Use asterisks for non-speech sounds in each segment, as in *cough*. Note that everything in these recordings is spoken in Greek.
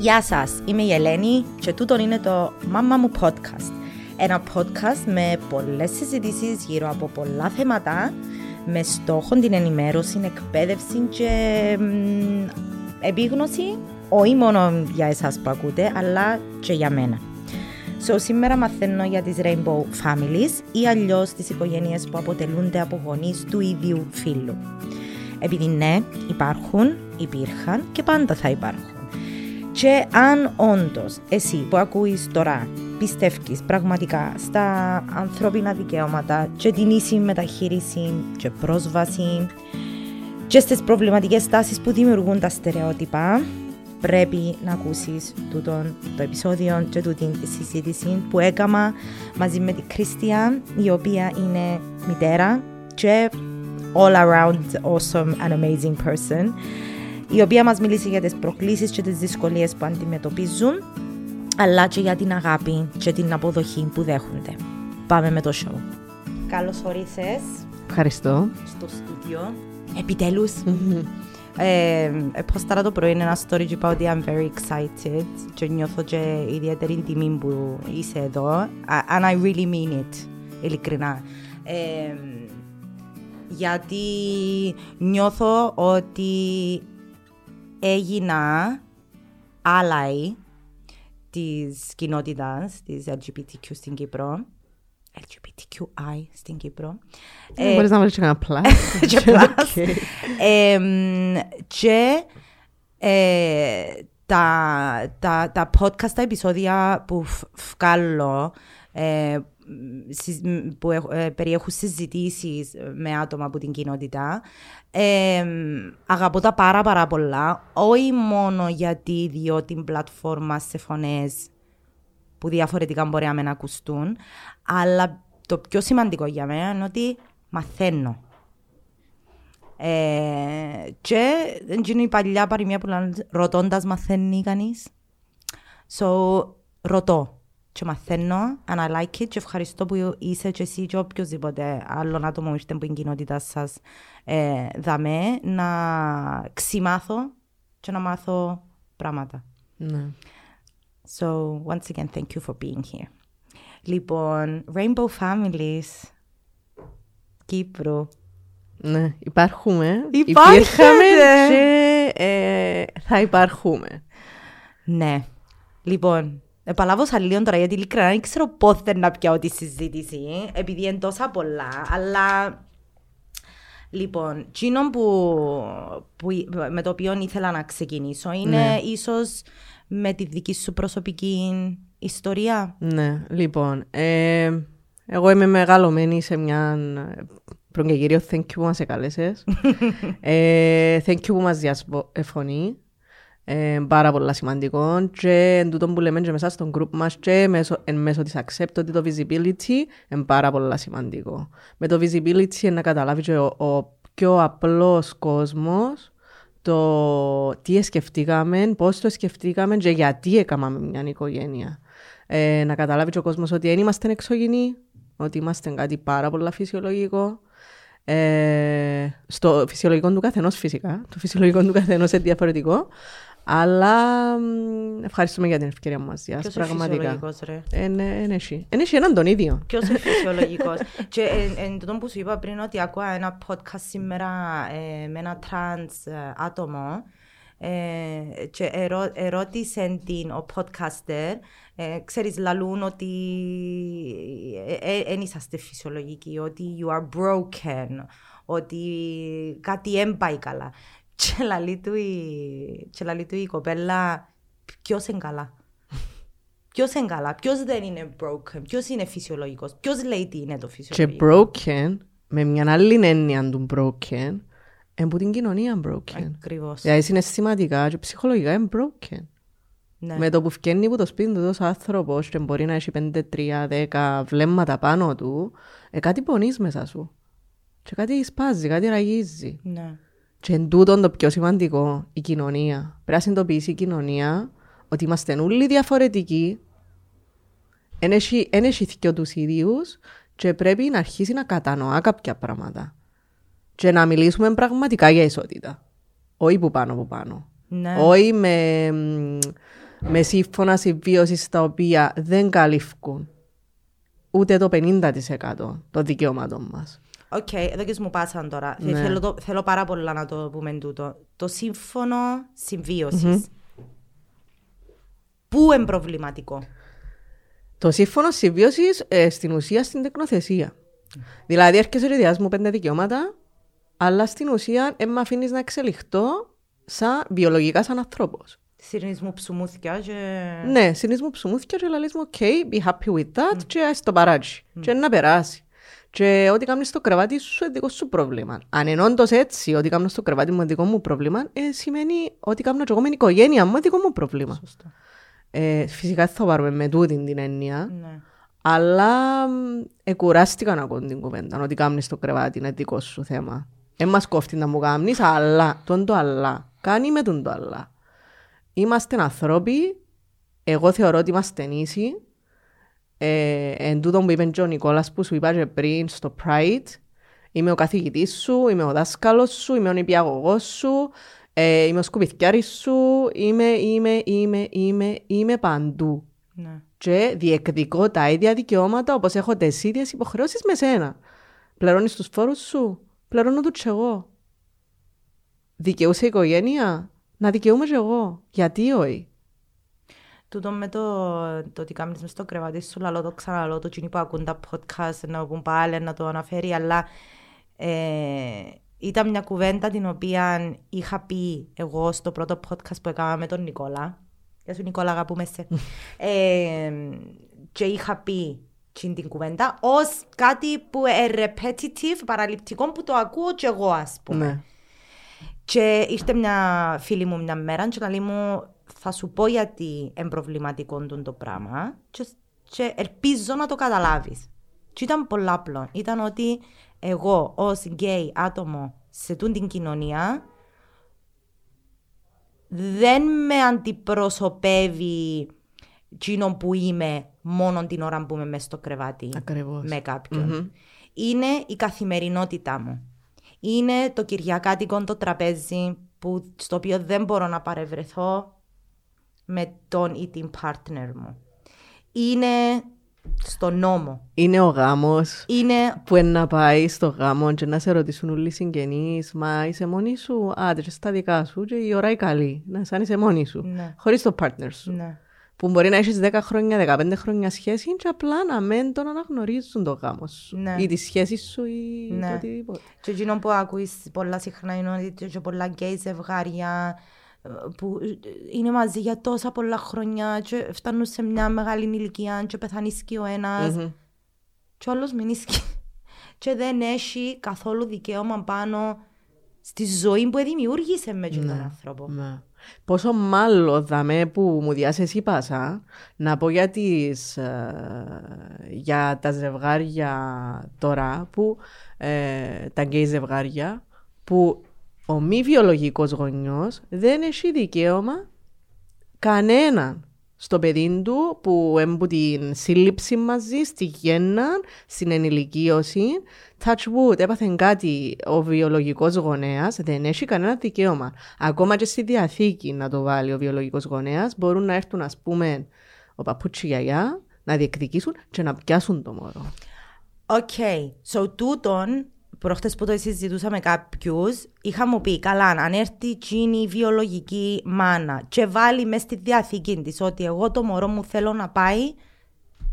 Γεια σας, είμαι η Ελένη και τούτο είναι το Μάμα μου Podcast. Ένα podcast με πολλές συζητήσεις γύρω από πολλά θέματα με στόχο την ενημέρωση, εκπαίδευση και μ, επίγνωση όχι μόνο για εσάς που ακούτε, αλλά και για μένα. So, σήμερα μαθαίνω για τις Rainbow Families ή αλλιώς τις οικογένειες που αποτελούνται από γονείς του ίδιου φίλου. Επειδή ναι, υπάρχουν, υπήρχαν και πάντα θα υπάρχουν. Και αν όντως εσύ που ακούεις τώρα πιστεύεις πραγματικά στα ανθρώπινα δικαιώματα και την ίση μεταχείριση και πρόσβαση και στις προβληματικές τάσεις που δημιουργούν τα στερεότυπα, πρέπει να ακούσεις τούτον το επεισόδιο και τούτη τη συζήτηση που έκανα μαζί με την Κρίστια, η οποία είναι μητέρα και all around awesome and amazing person, η οποία μας μίλησε για τις προκλήσεις και τις δυσκολίες που αντιμετωπίζουν, αλλά και για την αγάπη και την αποδοχή που δέχονται. Πάμε με το show. Καλώς ορίσες Ευχαριστώ. στο στούντιο. Επιτέλους. Ε, Ποστάρα το πρωί ένα story και είπα ότι I'm very excited και νιώθω και ιδιαίτερη τιμή που είσαι εδώ. A- And I really mean it, ειλικρινά. Ε, γιατί νιώθω ότι έγινα ally της κοινότητας της LGBTQ στην Κύπρο. LGBTQI στην Κύπρο. Ε, Μπορείς να βάλεις και ένα plus. *laughs* και *laughs* plus. *laughs* Εμ, και ε, τα, τα, τα podcast, τα επεισόδια που φ- βγάλω, ε, συ- μ, που έχ- ε, περιέχουν συζητήσεις με άτομα από την κοινότητα, ε, αγαπώ τα πάρα πάρα πολλά, όχι μόνο γιατί διώ την πλατφόρμα σε φωνές που διαφορετικά μπορεί να μην ακουστούν, αλλά το πιο σημαντικό για μένα είναι ότι μαθαίνω. Ε, και δεν είναι η παλιά παροιμία που λένε ρωτώντας μαθαίνει κανείς. So, ρωτώ και μαθαίνω and I like it και ευχαριστώ που είσαι και εσύ και οποιοδήποτε άλλο άτομο ήρθε από την κοινότητά σας ε, δαμέ να ξημάθω και να μάθω πράγματα. Ναι. So, once again, thank you for being here. Λοιπόν, Rainbow Families, Κύπρο. Ναι, υπάρχουμε. Υπάρχετε! Υπήρχαμε και ε, θα υπάρχουμε. Ναι. Λοιπόν, επαλάβωσα λίγο τώρα γιατί ειλικρινά δεν ξέρω πότε να πιάω τη συζήτηση, επειδή είναι τόσα πολλά, αλλά... Λοιπόν, εκείνο που, που, με το οποίο ήθελα να ξεκινήσω είναι Ναι. ίσως με τη δική σου προσωπική ιστορία. Ναι, λοιπόν. ε, εγώ είμαι μεγαλωμένη σε μια. Πρώτον και κύριο, thank you που μας εκάλεσες. *laughs* ε, thank you που μας διασφωνεί. Ε, πάρα πολλά σημαντικό και εν τούτο που λέμε και μέσα στον group μας και μέσω, εν μέσω της accept ότι το visibility είναι πάρα πολλά σημαντικό. Με το visibility είναι να καταλάβει και ο, ο πιο απλός κόσμος το τι σκεφτήκαμε, πώς το σκεφτήκαμε και γιατί έκαναμε μια οικογένεια. Ε, να καταλάβει και ο κόσμος ότι δεν είμαστε εξωγενεί, ότι είμαστε κάτι πάρα πολλά φυσιολογικό. Ε, στο φυσιολογικό του καθενός φυσικά, το φυσιολογικό του καθενός είναι διαφορετικό, αλλά μ, ευχαριστούμε για την ευκαιρία που μας διάσει, Ποιος είναι πραγματικά. φυσιολογικός, ρε; Ε, ναι, είναι εσύ. Είναι εσύ έναν τον ίδιο. Ποιος είναι *laughs* φυσιολογικός; και εν, εν τούτο που σου είπα πριν ότι ακούω ένα podcast σήμερα ε, με ένα τρανς ε, άτομο ε, και ερώ, ερώτησε την ο podcaster ε, ξέρεις λαλούν ότι δεν είσαστε φυσιολογικοί, ότι you are broken, ότι κάτι δεν πάει καλά. Και λαλεί του η, και λαλεί του η κοπέλα ποιος είναι καλά. Ποιος είναι καλά, ποιος δεν είναι broken, ποιος είναι φυσιολογικός, ποιος λέει τι είναι το Και φυσιολογικό. broken, με μια άλλη έννοια του broken, είναι που την κοινωνία broken. Ακριβώς. Δηλαδή συναισθηματικά και ψυχολογικά είναι broken. Ναι. Με το που φκένει από το σπίτι του τόσος άνθρωπος και μπορεί να έχει 5, 3, 10 βλέμματα πάνω του, ε, κάτι πονείς μέσα σου. Και κάτι σπάζει, κάτι ραγίζει. ναι. Και εν τούτον το πιο σημαντικό, η κοινωνία. Πρέπει να συνειδητοποιήσει η κοινωνία ότι είμαστε όλοι διαφορετικοί, εν έχει εν έχει θκυο τους ίδιους και πρέπει να αρχίσει να κατανοά κάποια πράγματα. Και να μιλήσουμε πραγματικά για ισότητα. Όχι που πάνω που πάνω. Ναι. Όχι με μ, με σύμφωνα συμβίωσης τα οποία δεν καλύφκουν ούτε το 50% των δικαιωμάτων μας. Οκ, εδώ και μου πάσαν τώρα. Θε- Ναι. Θέλω, το- θέλω πάρα πολλά να το πούμε τούτο. Το σύμφωνο συμβίωσης. Πού είναι προβληματικό; Το σύμφωνο συμβίωσης στην ουσία στην τεκνοθεσία. Δηλαδή, έρχεσαι και διάσμου πέντε δικαιώματα, αλλά στην ουσία δεν με αφήνεις να εξελιχθώ σαν βιολογικά σαν ανθρώπο. Συρνισμού ψουμούθηκια και... Ναι, συνήθω ψουμούθηκε και λέει μου, OK, be happy with that, και ας το παράτσει. Και να περάσει. Και ό,τι κάνεις στο κρεβάτι σου είναι δικό σου πρόβλημα. Αν είναι όντως έτσι, ό,τι κάνω στο κρεβάτι μου είναι δικό μου πρόβλημα, ε, σημαίνει ότι κάνω και εγώ με την οικογένεια μου είναι δικό μου πρόβλημα. Σωστό. Ε, φυσικά θα πάρουμε με τούτη την έννοια. Ναι. Αλλά μ, εκουράστηκα να ακούω την κουβέντα. Ότι κάνεις το κρεβάτι είναι δικό σου θέμα. Δεν μας κόφτει να μου κάνεις, αλλά. Τον το αλλά. Κάνει με τον το αλλά. Είμαστε ανθρώποι. Εγώ θεωρώ ότι είμαστε ίσοι. Ε, εν τούτο που είπε και ο Νικόλας που σου είπα και πριν στο Pride. Είμαι ο καθηγητής σου, είμαι ο δάσκαλος σου, είμαι ο νηπιαγωγός σου, ε, είμαι ο σκουπιθιάρης σου, είμαι, είμαι, είμαι, είμαι, είμαι παντού ναι. και διεκδικώ τα ίδια δικαιώματα όπως έχω τις ίδιες υποχρεώσεις με σένα. Πληρώνεις τους φόρους σου, πληρώνω τους κι εγώ. Δικαιούσε η οικογένεια, να δικαιούμαι κι εγώ. Γιατί όχι; Τούτο με το, το ότι κάνεις μες στο κρεβάτι σου, λαλό το ξαναλώ, το κοινοί που ακούν τα podcast, να πούν πάλι, να το αναφέρει, αλλά ε, ήταν μια κουβέντα την οποία είχα πει εγώ στο πρώτο podcast που έκανα με τον Νικόλα. Γεια σου Νικόλα, αγαπούμε σε. *laughs* ε, και είχα πει την την κουβέντα ως κάτι που είναι repetitive, παραληπτικό, που το ακούω και εγώ ας πούμε. Ναι. Και ήρθε μια φίλη μου μια μέρα και λέει μου θα σου πω γιατί είναι προβληματικό τούτο το πράγμα και, και ελπίζω να το καταλάβεις. Και ήταν πολλά απλό. Ήταν ότι εγώ ως γκέι άτομο σε τούν την κοινωνία δεν με αντιπροσωπεύει εκείνο που είμαι μόνο την ώρα που είμαι μέσα στο κρεβάτι Ακριβώς. με καποιον Είναι η καθημερινότητά μου. Είναι το κυριακάτικο το τραπέζι που, στο οποίο δεν μπορώ να παρευρεθώ με τον ή την partner μου. Είναι στο νόμο. Είναι ο γάμος Είναι που είναι να πάει στο γάμο και να σε ρωτήσουν όλοι οι συγγενείς «Μα είσαι μόνη σου» «Άντε και στα δικά σου» και η ώρα η καλή. Να σαν είσαι μόνη σου. Ναι. Χωρίς το partner σου. ναι. Που μπορεί να έχεις 10 χρόνια, 15 χρόνια σχέση και απλά να μην τον αναγνωρίζουν το γάμος σου. Ναι. Ή τη σχέση σου ή Ναι. το οτιδήποτε. Και εκείνο που ακούεις πολλά συχνά είναι ότι και πολλά γκέι ζευγάρια ε, που είναι μαζί για τόσα πολλά χρόνια και φτάνουν σε μια μεγάλη ηλικία και πεθάνει και ο ένας Μμμ. και ο άλλος μείνει σκι- *laughs* και δεν έχει καθόλου δικαίωμα πάνω στη ζωή που δημιούργησε με τον άνθρωπο. Ναι. Πόσο μάλλον δαμέ που μου διάσες η πάσα να πω για, τις, ε, για τα ζευγάρια τώρα που ε, τα γκέι ζευγάρια που ο μη βιολογικός γονιός δεν έχει δικαίωμα κανέναν στο παιδί του που έμπου την σύλληψη μαζί, στη γέννα, στην ενηλικίωση. Touch wood, έπαθε κάτι ο βιολογικός γονέας, δεν έχει κανένα δικαίωμα. Ακόμα και στη διαθήκη να το βάλει ο βιολογικός γονέας, μπορούν να έρθουν ας πούμε ο παππούς τζι η γιαγιά, να διεκδικήσουν και να πιάσουν το μωρό. OK, so τούτον, προχτές που το συζητούσα με κάποιους, είχα μου πει, καλά, αν έρθει εκείνη η βιολογική μάνα και βάλει μες στη διαθήκη της ότι εγώ το μωρό μου θέλω να πάει,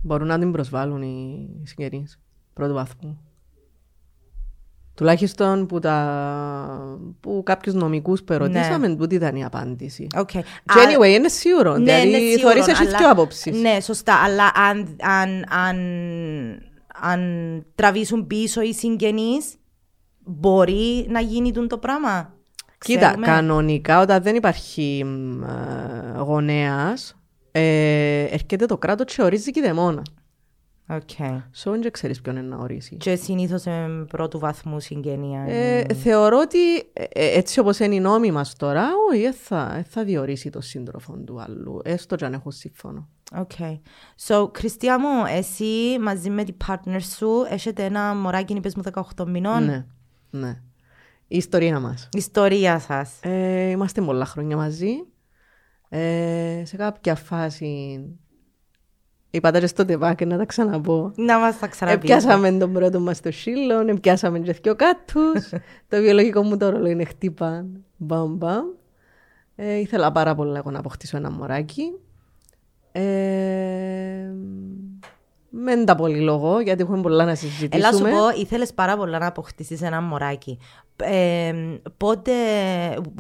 Μπορούν να την προσβάλλουν οι συγγενείς πρώτου βαθμού. Τουλάχιστον που, τα... που κάποιους νομικούς που ερωτήσαμε, τούτη ήταν η απάντηση. οκ. Και Α- anyway, είναι σίγουρο. Ναι, δηλαδή, είναι σίγουρο, θεωρείς έχεις αλλά- δύο απόψεις. Ναι, σωστά, αλλά αν, αν, αν, αν τραβήσουν πίσω οι συγγενείς, μπορεί να γίνει τούτο το πράγμα. Κοίτα, Ξέρουμε. κανονικά όταν δεν υπάρχει μ, ε, γονέας, ε, έρχεται το κράτος και ορίζει κηδεμόνα. OK. So εν και ξέρεις ποιον είναι να ορίσει. Και συνήθως σε πρώτου βαθμού συγγένεια. Ε, θεωρώ ότι ε, ε, έτσι όπως είναι οι νόμοι μας τώρα, όχι, ε, θα, ε, θα διορίσει το σύντροφο του άλλου, έστω και αν έχουν σύμφωνο. OK. So, Χριστία μου, εσύ μαζί με την partner σου έχετε ένα μωράκι, είπες μου 18 μηνών. Ναι, ναι. Η ιστορία μας. Ιστορία σας. Ε, είμαστε πολλά χρόνια μαζί. Ε, σε κάποια φάση Είπατε και στο τεβάκι να τα ξαναπώ. Να μας τα ξαναπείτε. Επιάσαμε τον πρώτο μας το σύλλο, επιάσαμε και δυο κάτους. *laughs* το βιολογικό μου το ρόλο είναι χτύπα. Μπαμ, μπαμ. Ε, ήθελα πάρα πολύ εγώ να αποκτήσω ένα μωράκι. Ε, Μεν τα πολύ λόγο, γιατί έχουμε πολλά να συζητήσουμε. Έλα σου πω, ήθελες πάρα πολλά να αποκτήσεις ένα μωράκι. Ε, πότε,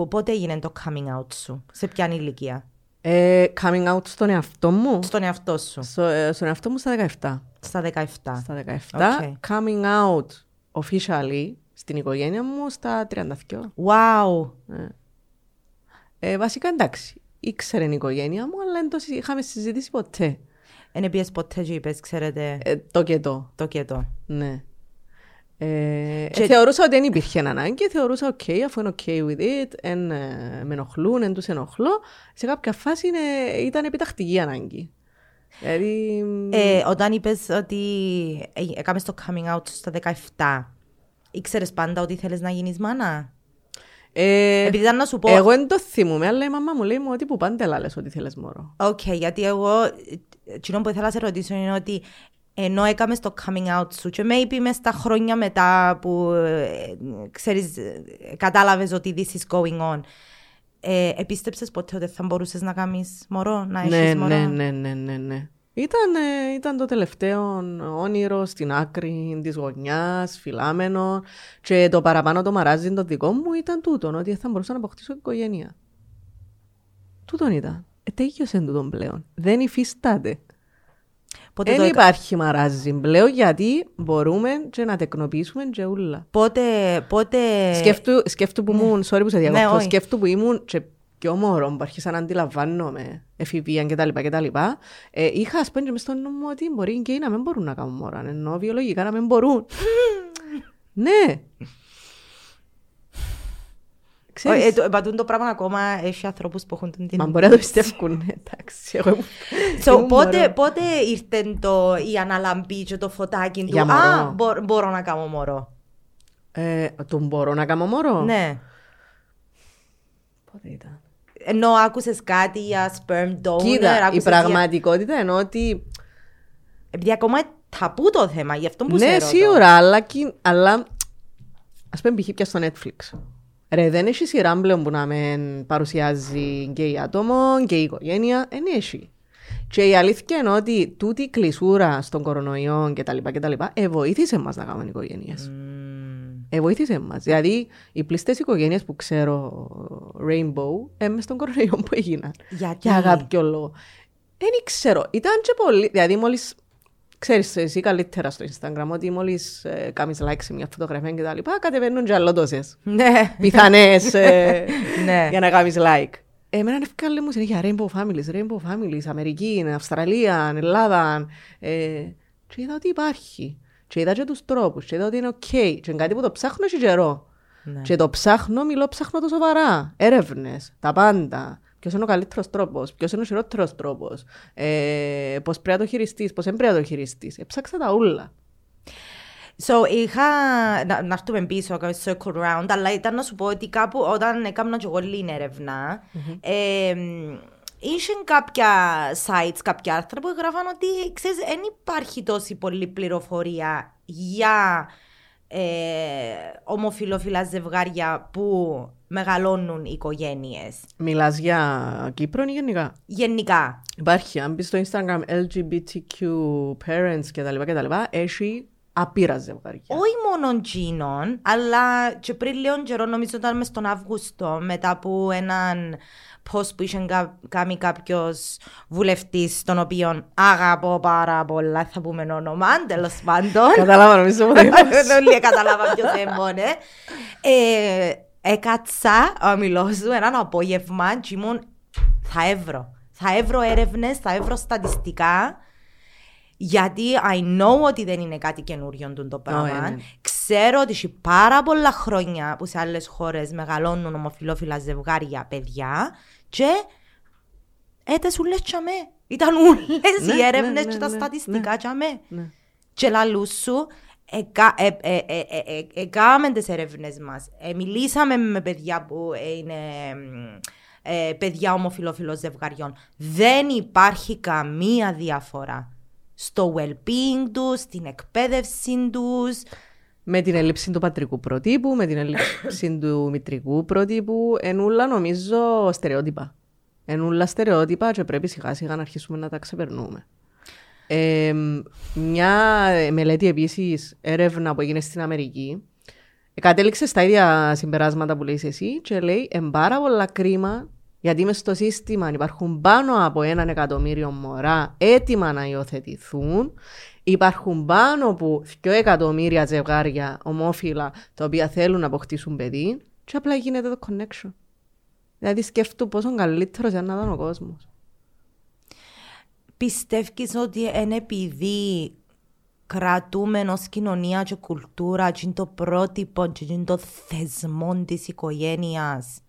πότε έγινε το coming out σου, σε ποια ηλικία; Ε, coming out στον εαυτό μου; Στον εαυτό σου. Στο, ε, στον εαυτό μου στα 17. Στα 17. Στα 17. Okay. Coming out officially στην οικογένεια μου στα 32. Wow. Ε. Ε, βασικά εντάξει, ήξερε η οικογένεια μου, αλλά δεν το είχαμε συζητήσει ποτέ. Δεν πιες ποτέ και είπες, ξέρετε... Ε, το και το. Το και το. Ναι. Ε, και... Θεωρούσα ότι δεν υπήρχε ανάγκη, θεωρούσα ok, αφού είναι ok with it, εν ε, με ενοχλούν, εν τους ενοχλώ. Σε κάποια φάση είναι, ήταν επιτακτική ανάγκη. Δηλαδή... Ε, όταν είπες ότι ε, έκαμες το coming out στα 17, ήξερες πάντα ότι θέλεις να γίνεις μάνα; Ε, Επειδή ήταν να σου πω... Εγώ δεν το θυμούμαι, αλλά η μαμά μου λέει μου ότι που πάντα λες ότι θέλεις μωρό. OK, okay, γιατί εγώ, εκείνο που ήθελα να σε ρωτήσω είναι ότι ενώ έκαμε το coming out σου και maybe μες στα χρόνια μετά που ε, ξέρεις, κατάλαβες ότι this is going on, ε, επίστεψες ποτέ ότι θα μπορούσες να κάνεις μωρό, να έχεις ναι, μωρό; Ναι, ναι, ναι, ναι, ναι. Ήταν, ε, ήταν το τελευταίο όνειρο στην άκρη της γωνιάς, φυλάμενο. Και το παραπάνω το μαράζι το δικό μου ήταν τούτο, ότι θα μπορούσα να αποκτήσω οικογένεια. Τούτον ήταν. Ε, τέγιωσε τούτον πλέον. Δεν υφίσταται. Πότε Δεν το... υπάρχει μαράζι πλέον γιατί μπορούμε και να τεκνοποιήσουμε και ούλα. Πότε... πότε... Σκέφτου, σκέφτου που ναι. ήμουν, sorry που σε διακόπτω, ναι, σκέφτου που ήμουν και πιο μωρός που άρχισα να αντιλαμβάνομαι εφηβεία κτλ. κτλ. Ε, είχα ας πούμε μες στον νόμο ότι μπορεί και να μην μπορούν να κάνουν μωρά, ενώ βιολογικά να μην μπορούν. *laughs* ναι. Ξέρεις... Ε, πατούν το πράγμα ακόμα, έχει ανθρώπους που έχουν την... Μα μπορεί να το πιστεύουν, ναι, εντάξει. so, πότε, πότε ήρθε το, η αναλαμπή και το φωτάκι του, α, μπορώ να κάνω μωρό. Ε, του μπορώ να κάνω μωρό; Ναι. Πότε ήταν; Ενώ άκουσες κάτι για sperm donor. Κοίτα, η πραγματικότητα είναι ότι. Επειδή ακόμα ταπού το θέμα, γι' αυτό που Ναι, σίγουρα, αλλά, αλλά ας πούμε π.χ. πια στο Netflix. Ρε, δεν έχει σειρά πλέον που να με παρουσιάζει και η άτομο και η οικογένεια. Δεν έχει. Και η αλήθεια είναι ότι τούτη η κλεισούρα στον κορονοϊό κτλ. κτλ. Ε, βοήθησε μας να κάνουμε οικογένειες. Mm. Ε, βοήθησε μας. Δηλαδή, οι πληστέ οικογένειες που ξέρω, Rainbow, έμεινε στον κορονοϊό που έγιναν. Γιατί; Για κάποιο λόγος. Δεν ξέρω. Ήταν και πολύ. Δηλαδή, μόλις. Ξέρεις εσύ καλύτερα στο Instagram ότι μόλις ε, κάνεις like σε μια φωτογραφία και τα λοιπά, κατεβαίνουν και αλλότοσες. Ναι. Πιθανές ε, *laughs* ναι. για να κάνεις like. Εμένα έβκαλλε μου συνέχεια Rainbow Families, Rainbow Families, Αμερική, Αυστραλία, Ελλάδα. Ε, και είδα ότι υπάρχει. Και είδα και τους τρόπους και είδα ότι είναι OK. Okay. Και κάτι που το ψάχνω έχει καιρό. Ναι. Και το ψάχνω, μιλώ ψάχνω το σοβαρά. Έρευνες, τα πάντα. Ποιος είναι ο καλύτερος τρόπος, ποιος είναι ο χειρότερος τρόπος, ε, πώς πρέπει να το χειριστείς, πώς δεν πρέπει να το χειριστείς. Έψαξα τα ούλα. So, είχα, να, να έρθουμε πίσω, κάνω circle round, αλλά ήταν να σου πω ότι κάπου όταν έκανα και εγώ λίγη έρευνα, mm-hmm. ε, Είχε κάποια sites, κάποια άρθρα που έγραφαν ότι ξέρεις, δεν υπάρχει τόση πολλή πληροφορία για ε, ομοφιλόφιλα ζευγάρια που μεγαλώνουν οι οικογένειες. Μιλάς για Κύπρο ή γενικά; Γενικά. Υπάρχει, αν μπει στο Instagram LGBTQ parents κτλ. έχει απείρα ζευγάρια. Όχι μόνο τζίνων, αλλά και πριν λίγο καιρό, νομίζω ήταν μες τον Αύγουστο, μετά από έναν post που είχε κάνει κάποιος βουλευτής, τον οποίο αγαπώ πάρα πολλά, θα πούμε όνομα, τέλος πάντων. Καταλάβα, νομίζω ότι Όλοι καταλάβα ποιο έμονε. Ε, έκατσα, μιλώ σου, έναν απόγευμα και ήμουν, θα έβρω. Θα έβρω έρευνες, θα έβρω στατιστικά. Γιατί I know ότι δεν είναι κάτι καινούριο το πράγμα. Oh, Ξέρω ότι έχει πάρα πολλά χρόνια που σε άλλες χώρες μεγαλώνουν ομοφυλόφιλα ζευγάρια παιδιά και έτες ούλες τσαμέ. Ήταν ούλες ναι, οι έρευνες ναι, και τα ναι, στατιστικά τσαμέ. Και λαλούς σου, έκαμε τις έρευνες μας. Ε, μιλήσαμε με παιδιά που είναι ε, παιδιά ομοφιλόφιλων ζευγαριών. Δεν υπάρχει καμία διαφορά στο well-being τους, στην εκπαίδευση τους. Με την έλλειψη του πατρικού προτύπου, με την έλλειψη *coughs* του μητρικού προτύπου, ενούλα νομίζω στερεότυπα. Ενούλα στερεότυπα και πρέπει σιγά σιγά να αρχίσουμε να τα ξεπερνούμε. Ε, μια μελέτη επίσης έρευνα που έγινε στην Αμερική κατέληξε στα ίδια συμπεράσματα που λέει εσύ και λέει είναι πάρα πολλά κρίμα γιατί μες στο σύστημα υπάρχουν πάνω από έναν εκατομμύριο μωρά έτοιμα να υιοθετηθούν. Υπάρχουν πάνω από δύο εκατομμύρια ζευγάρια ομόφυλα τα οποία θέλουν να αποκτήσουν παιδί και απλά γίνεται το connection. Δηλαδή σκέφτομαι πόσο καλύτερος για να ήταν ο κόσμος. Πιστεύεις ότι είναι επειδή κρατούμε ως κοινωνία και κουλτούρα και το πρότυπο και το θεσμό της οικογένειας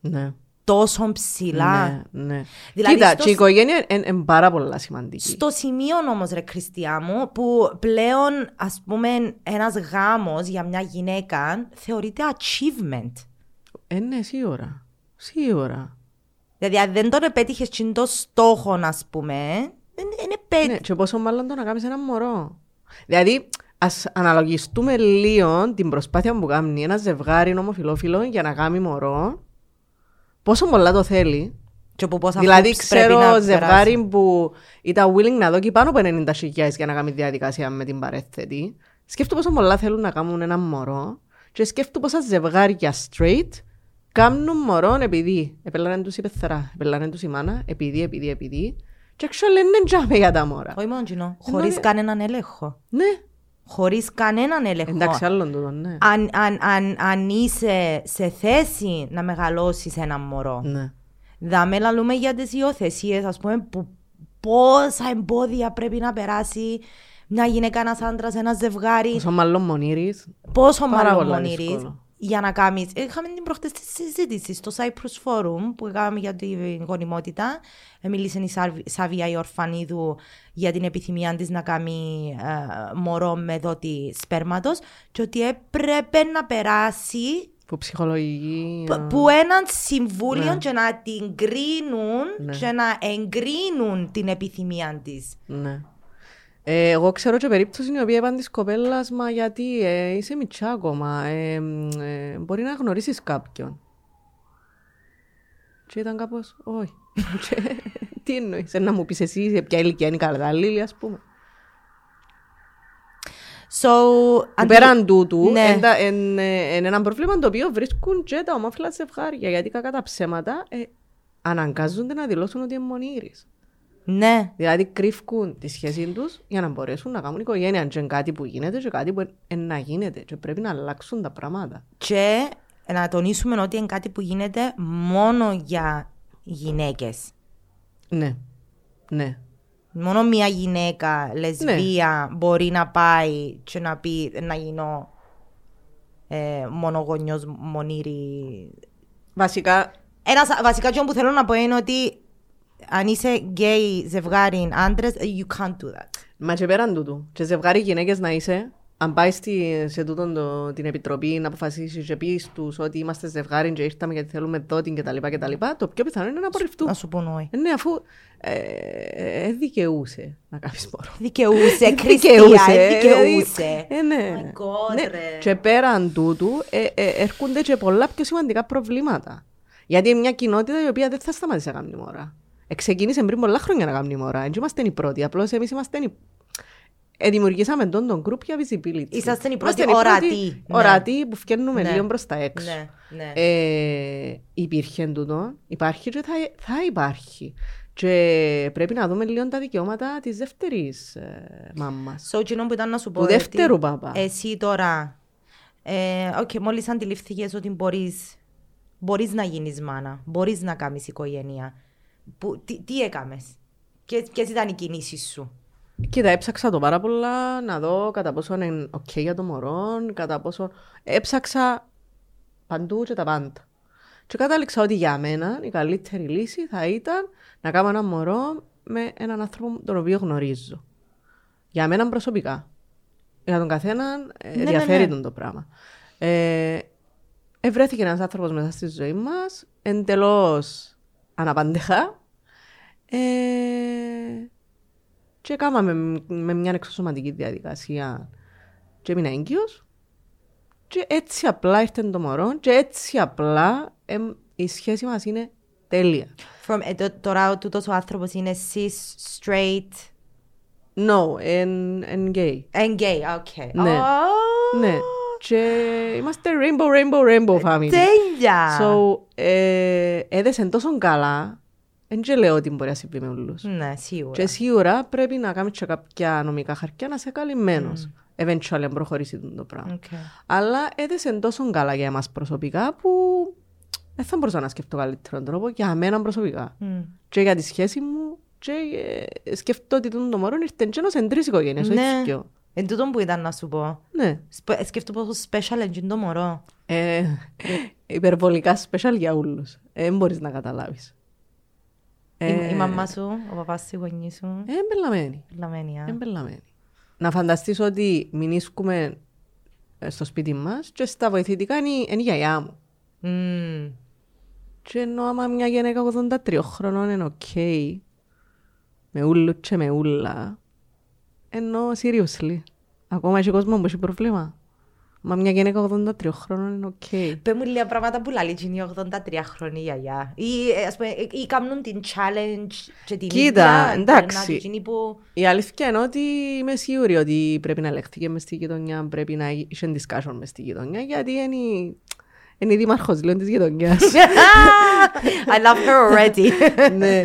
ναι. Τόσο ψηλά. Ναι, ναι. Δηλαδή Κοίτα, στο... και η οικογένεια είναι πάρα πολύ σημαντική. Στο σημείο όμως, ρε Χριστιά μου, που πλέον ας πούμε ένας γάμος για μια γυναίκα θεωρείται achievement. Ε, ναι, σίγουρα. Σίγουρα. Δηλαδή, αν δεν τον επέτυχες το στόχο, ας πούμε, δεν είναι πέτυχε. Ναι, και πόσο μάλλον το να κάνεις ένα μωρό. Δηλαδή, ας αναλογιστούμε λίγο την προσπάθεια που κάνει ένας ζευγάρι ομοφυλόφιλο για να κάνει μωρό πόσο πολλά το θέλει. Και από πόσα δηλαδή, ξέρω ζευγάρι που ήταν willing να δώσει πάνω από 90 για να κάνει διαδικασία με την παρέθετη. Σκέφτομαι πόσο πολλά θέλουν να κάνουν ένα μωρό. Και σκέφτομαι πόσα ζευγάρια straight κάνουν μωρό επειδή επελάνε τους η πεθερά, επελάνε τους η μάνα, επειδή, επειδή, επειδή. Και actually είναι τζάμε για τα μωρά. Όχι μόνο, χωρίς κανέναν έλεγχο. Ναι, χωρίς κανέναν έλεγχο. Εντάξει, άλλον τούτο, ναι. Αν, αν, αν, αν είσαι σε θέση να μεγαλώσεις ένα μωρό. Ναι. Δάμε λαλούμε για τις υιοθεσίες, ας πούμε, που πόσα εμπόδια πρέπει να περάσει μια γυναίκα, ένας άντρας, ένας ζευγάρι. Πόσο μάλλον μονήρης. Πόσο μάλλον μονήρης για να κάνεις. Είχαμε την προχτές συζήτηση στο Cyprus Forum που είχαμε για την γονιμότητα. Μίλησε η Σάβια Ιορφανίδου για την επιθυμία της να κάνει ε, μωρό με δότη σπέρματος και ότι έπρεπε να περάσει που ψυχολογική. Που έναν συμβούλιο ναι. και να την κρίνουν ναι. και να εγκρίνουν την επιθυμία της. Ναι. Ε, εγώ ξέρω και περίπτωση η οποία είπαν της κοπέλας, μα γιατί ε, είσαι μητσά ακόμα, ε, ε, μπορεί να γνωρίσεις κάποιον. Και ήταν κάπως, όχι. *laughs* τι εννοείς, να μου πεις εσύ σε ποια ηλικία είναι η κατάλληλη, ας πούμε. So, αντί... Πέραν τούτου, ναι. είναι ένα πρόβλημα το οποίο βρίσκουν και τα ομόφυλα ζευγάρια, γιατί κακά τα ψέματα ε, αναγκάζονται να δηλώσουν ότι είναι μονήρης. Ναι. Δηλαδή κρύφκουν τη σχέση τους για να μπορέσουν να κάνουν οικογένεια. Αν είναι κάτι που γίνεται και κάτι που είναι να γίνεται. Και πρέπει να αλλάξουν τα πράγματα. Και να τονίσουμε ότι είναι κάτι που γίνεται μόνο για γυναίκες. Ναι. Ναι. Μόνο μια γυναίκα λεσβία ναι. μπορεί να πάει και να πει να γίνω ε, μονογονιός μονήρη. Βασικά. Ένας, βασικά, αυτό που θέλω να πω είναι ότι αν είσαι γκέι ζευγάρι άντρες, you can't do that. Μα και πέραν τούτου. Και ζευγάρι γυναίκες να είσαι, αν πάει στη, σε τούτον το, την επιτροπή να αποφασίσει και πεις τους ότι είμαστε ζευγάρι και ήρθαμε γιατί θέλουμε δότην κτλ. το πιο πιθανό είναι να απορριφτούν. Να σου πω νόη. Ναι, αφού ε, ε, δικαιούσε να κάνεις πόρο. Δικαιούσε, *laughs* Κριστία, δικαιούσε. Ε, ναι. Oh ναι. Και πέραν τούτου ε, ε, έρχονται και πολλά πιο σημαντικά προβλήματα. Γιατί είναι μια κοινότητα η οποία δεν θα σταματήσει να κάνει μόρα. Ξεκίνησε πριν πολλά χρόνια να κάνουμε μωρά. Δεν είμαστε οι πρώτοι. Απλώς εμείς είμαστε οι ε, δημιουργήσαμε τον τον group για visibility. Είσαστε οι πρώτοι ορατοί. Ναι. Ορατοί που φτιάχνουμε ναι. λίγο προ τα έξω. Ναι. Ναι. Ε, υπήρχε τούτο, υπάρχει και θα, θα υπάρχει. Και πρέπει να δούμε λίγο τα δικαιώματα της δεύτερης ε, μάμας. So, που ήταν να σου πω. Του δεύτερου πάπα. Εσύ τώρα. Ε, okay, μόλις αντιληφθήκες ότι μπορεί μπορείς να γίνεις μάνα, μπορείς να κάνεις οικογένεια. Που, τι, τι έκαμες, ποιες ήταν οι κινήσεις σου; Κοίτα, έψαξα το πάρα πολλά να δω κατά πόσο είναι ok για το μωρό, κατά πόσο. Έψαξα παντού και τα πάντα. Και κατάληξα ότι για μένα η καλύτερη λύση θα ήταν να κάνω ένα μωρό με έναν άνθρωπο τον οποίο γνωρίζω. Για μένα προσωπικά. Για τον καθένα ε, ναι, ναι, ενδιαφέρει ναι, ναι. το πράγμα. Ε, ευρέθηκε ένας άνθρωπος μέσα στη ζωή μας, εντελώς αναπαντεχά, ε, και κάναμε με μια εξωσωματική διαδικασία και έμεινα έγκυος και έτσι απλά ήρθε το μωρό και έτσι απλά εμ, η σχέση μας είναι τέλεια. From, ε, το- τώρα ο τούτος ο άνθρωπος είναι cis, straight, No, εν, εν gay. and gay. Okay. Ναι. Oh, Ναι. Και είμαστε rainbow, rainbow, rainbow family. Τέλεια! So, ε, έδεσαν τόσο καλά, δεν και λέω ότι μπορεί να συμβεί με όλους. Ναι, σίγουρα. Και σίγουρα πρέπει να κάνεις και κάποια νομικά χαρτιά να είσαι καλυμμένος. Eventually, αν προχωρήσει το πράγμα. Okay. Αλλά έδεσαν τόσο καλά για εμάς προσωπικά που δεν θα μπορούσα να σκεφτώ καλύτερο τρόπο για μένα προσωπικά. Mm. Και για τη σχέση μου και ε, σκεφτώ ότι το μωρό ήρθε και ένας εν τρεις οικογένειες, όχι Ναι. δυο. Εν τούτον που ήταν να σου πω. Ναι. Σπ- Σκέφτομαι πόσο special είναι το μωρό. Ε, υπερβολικά special για όλους. Ε, Δεν μπορείς να καταλάβεις. Η, η μαμά σου, ο παπάς σου, οι γονείς σου. Ε, εν πελλαμένη. Λαμένη, α. Εν πελλαμένη. Να φανταστείς ότι μεινίσκουμε ε, στο σπίτι μας και στα βοηθητικά είναι, η- είναι η γιαγιά μου. Μμμ. Και ενώ άμα μια γυναίκα 83 χρονών είναι οκ, με ούλου και με ούλα, ενώ seriously, ακόμα έχει κόσμος που έχει πρόβλημα. Μα μια γυναίκα 83 χρονών είναι οκ. Πες μου λίγα πράγματα που λαλεί και είναι η 83 χρόνια η γιαγιά. Ή, ε, ας πούμε, ε, ή κάνουν την challenge και την Κοίτα, ίδια, εντάξει. περνά και εκείνη που... Η αλήθεια είναι ότι είμαι σίγουρη ότι πρέπει να ελεγχθεί μες στη γειτονιά, πρέπει να είχε discussion μες στη γειτονιά, γιατί είναι, η- είναι η δήμαρχος λέω της γειτονιάς. *laughs* I love her already. ναι.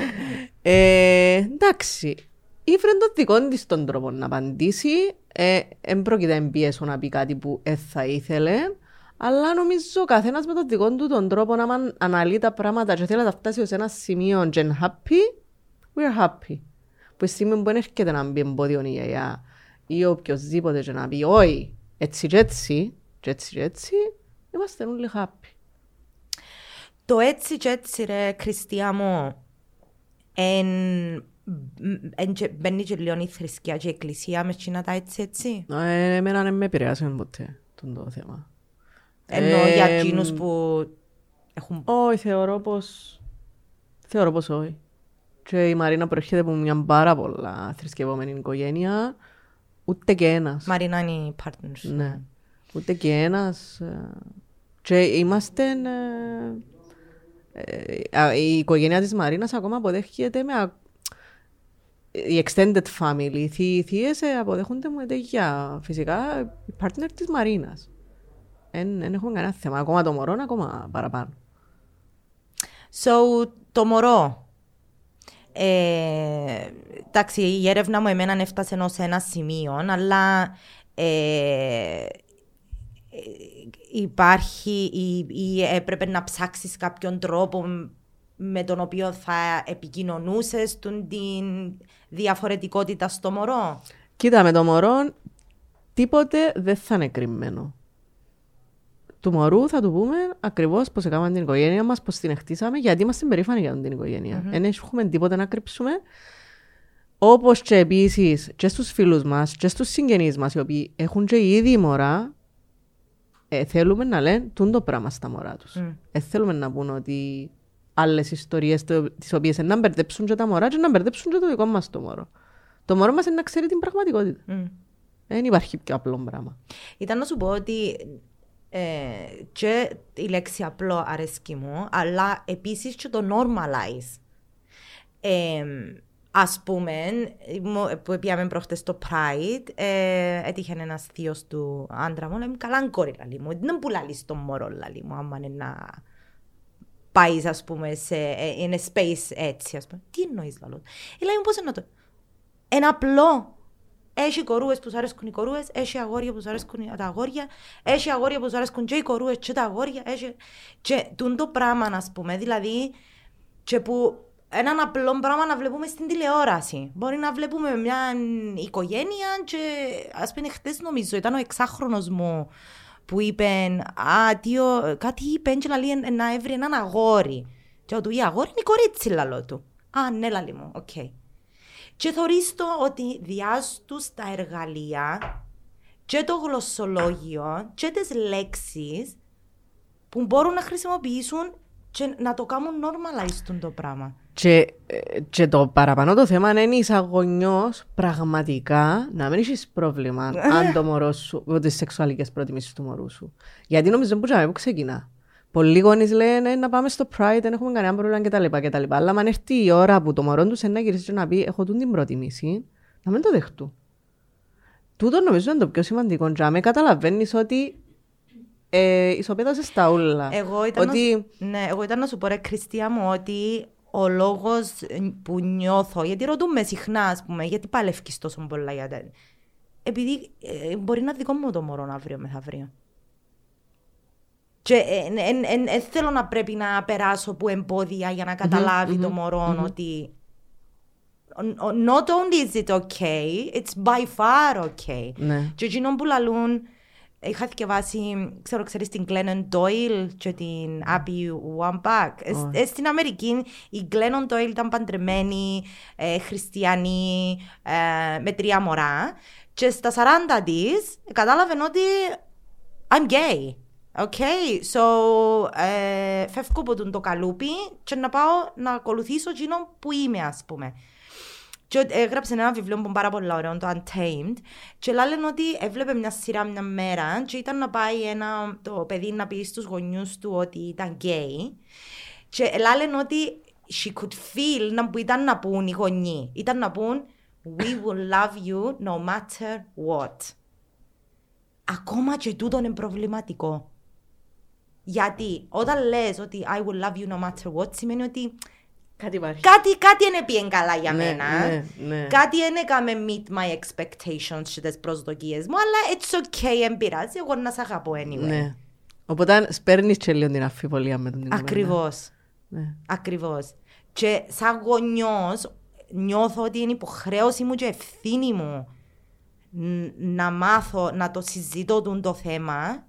Ε, εντάξει. Ήφερε τον δικό της τον τρόπο να απαντήσει. Ε, εν πρόκειται να πιέσω να πει κάτι που δεν θα ήθελε. Αλλά νομίζω ο καθένας με τον δικό του τον τρόπο να μαν- αναλύει τα πράγματα και θέλει να τα φτάσει ως ένα σημείο και είναι happy, we're happy. Που η στιγμή που δεν έρχεται να μπει εμπόδιο η γιαγιά ή οποιοςδήποτε και να πει όχι, έτσι και έτσι, και έτσι και έτσι, είμαστε όλοι happy. Το έτσι και έτσι ρε Χριστία μου, εν, εν, και- μπαίνει και λίγο η θρησκεία και η εκκλησία μες εκείνα τα έτσι έτσι. Ε, εμένα δεν με επηρεάσε ποτέ τον το θέμα. Ενώ για Ε, εκείνους που έχουν... Όχι, θεωρώ πως... Θεωρώ πως όχι. Και η Μαρίνα προέρχεται από μια πάρα πολλά θρησκευόμενη οικογένεια. Ούτε και ένας. Μαρίνα είναι η partner σου. Ναι. Ούτε και ένας. ε, Και είμαστε... ε, ε, α, η οικογένεια της Μαρίνας ακόμα αποδέχεται με... α- Η extended family, οι θεί- οι θείες ε, αποδέχονται με τέτοια. Φυσικά, η partner της Μαρίνας. Δεν έχουν κανένα θέμα. Ακόμα το μωρό, ακόμα παραπάνω. So, το μωρό. Ε, εντάξει, η έρευνα μου εμένα έφτασε ως ένα σημείο, αλλά ε, ε, υπάρχει ή, ή έπρεπε να ψάξεις κάποιον τρόπο με τον οποίο θα επικοινωνούσες τον την διαφορετικότητα στο μωρό; Κοίτα, με το μωρό τίποτε δεν θα είναι κρυμμένο. Του μωρού θα του πούμε ακριβώς πώ έκαναμε την οικογένεια μας, πώ την χτίσαμε, γιατί είμαστε περήφανοι για την οικογένεια. Δεν έχουμε τίποτε να κρύψουμε. Όπως και επίσης και στους φίλους μας και στους συγγενείς μας, οι οποίοι έχουν και ήδη μωρά, ε, θέλουμε να λένε τούν το πράγμα στα μωρά τους. Ε, θέλουμε να πούν ότι άλλες ιστορίες τις οποίες να μπερδέψουν και τα μωρά και να μπερδέψουν και το δικό μας το μωρό. Το μωρό μας είναι να ξέρει την πραγματικότητα. Μμ. Δεν υπάρχει πιο απλό πράγμα. Ήταν να σου πω ότι ε, και η λέξη απλό αρέσκει μου, αλλά επίσης και το normalize. Ε, ας πούμε, μου- που πήγαμε προχτές στο Pride, ε, έτυχε ένας θείος του άντρα μου, λέει μου, καλά κόρη λαλή μου, δεν που λαλείς τον μωρό λαλή μου, άμα είναι να πάεις, ας πούμε, σε ε, in a space έτσι, ας πούμε. Τι εννοείς λαλό. Ε, λέει μου, πώς εννοώ το. Ένα απλό. Έχει κορούες που σου αρέσκουν οι κορούες, έχει αγόρια που σου αρέσκουν τα αγόρια, έχει αγόρια που σου αρέσκουν και οι κορούες και τα αγόρια. Έχει... Και τούν το πράγμα, ας πούμε, δηλαδή, και που έναν απλό πράγμα να βλέπουμε στην τηλεόραση. Μπορεί να βλέπουμε μια οικογένεια και ας πούμε χτες νομίζω ήταν ο εξάχρονος μου που είπε «Α, τι ο- κάτι είπε και λέει «Ε, να έβρει έναν αγόρι». Και ο του «Ή αγόρι είναι ή κορίτσι» λαλώ του. «Α, ναι λαλεί μου, OK». Και θωρείς το ότι διάς τους τα εργαλεία και το γλωσσολόγιο και τις λέξεις που μπορούν να χρησιμοποιήσουν και να το κάνουν normalize το πράγμα. Και, ε, και το παραπάνω το θέμα είναι εσύ ο γονιός πραγματικά να μην έχεις πρόβλημα *laughs* αν το μωρό σου, με τις σεξουαλικές προτιμήσεις του μωρού σου. Γιατί νομίζω που που ξεκινά. Πολλοί γονείς λένε να πάμε στο Pride, δεν έχουμε κανένα πρόβλημα κτλ. κτλ. Αλλά αν έρθει η ώρα που το μωρό τους να γυρίσει να πει έχω την προτιμήση, να μην το δεχτούν. Τούτο νομίζω είναι το πιο σημαντικό. Για με καταλαβαίνεις ότι ε, ισοπαίδωσε στα ούλα. Εγώ ήταν, ότι... να, ναι, εγώ ήταν να σου πω ρε Χριστία μου ότι ο λόγος που νιώθω, γιατί ρωτούμε συχνά, ας πούμε, γιατί παλεύει τόσο πολλά για τέτοια. Επειδή ε, μπορεί να δικό μου το μωρό αύριο μεθαύριο. Και δεν θέλω να πρέπει να περάσω από εμπόδια για να καταλαβει το μωρό ότι not only is it okay, it's by far okay. Ναι. Και εκείνο που λαλούν, είχα διαβάσει, ξέρω, ξέρεις την Glennon Doyle και την Abby Wambach. Ε, στην Αμερική η Glennon Doyle ήταν παντρεμένη, ε, χριστιανή, ε, με τρία μωρά. Και στα 40 της κατάλαβε ότι I'm gay. Okay, so ε, φεύγω από τον το καλούπι και να πάω να ακολουθήσω εκείνο που είμαι, ας πούμε. Και έγραψε ένα βιβλίο που είναι πάρα πολύ ωραίο, το Untamed. Και λένε ότι έβλεπε μια σειρά μια μέρα και ήταν να πάει ένα, το παιδί να πει στους γονιούς του ότι ήταν γκέι. Και λένε ότι she could feel να που ήταν να πούν οι γονείς. Ήταν να πούν we will love you no matter what. Ακόμα και τούτο είναι προβληματικό. Γιατί όταν λες ότι I will love you no matter what σημαίνει ότι Κάτι υπάρχει. Κάτι, κάτι είναι πιέν καλά για ναι, μένα. Ναι, ναι. Κάτι δεν έκαμε meet my expectations και τις προσδοκίες μου, αλλά it's okay, δεν πειράζει, εγώ να σε αγαπώ anyway. Ναι. Οπότε σπέρνεις και λίγο την αφιβολία με τον την Ακριβώς. Ναι. Ακριβώς. Και σαν γονιός νιώθω ότι είναι υποχρέωση μου και ευθύνη μου να μάθω να το συζητώ το θέμα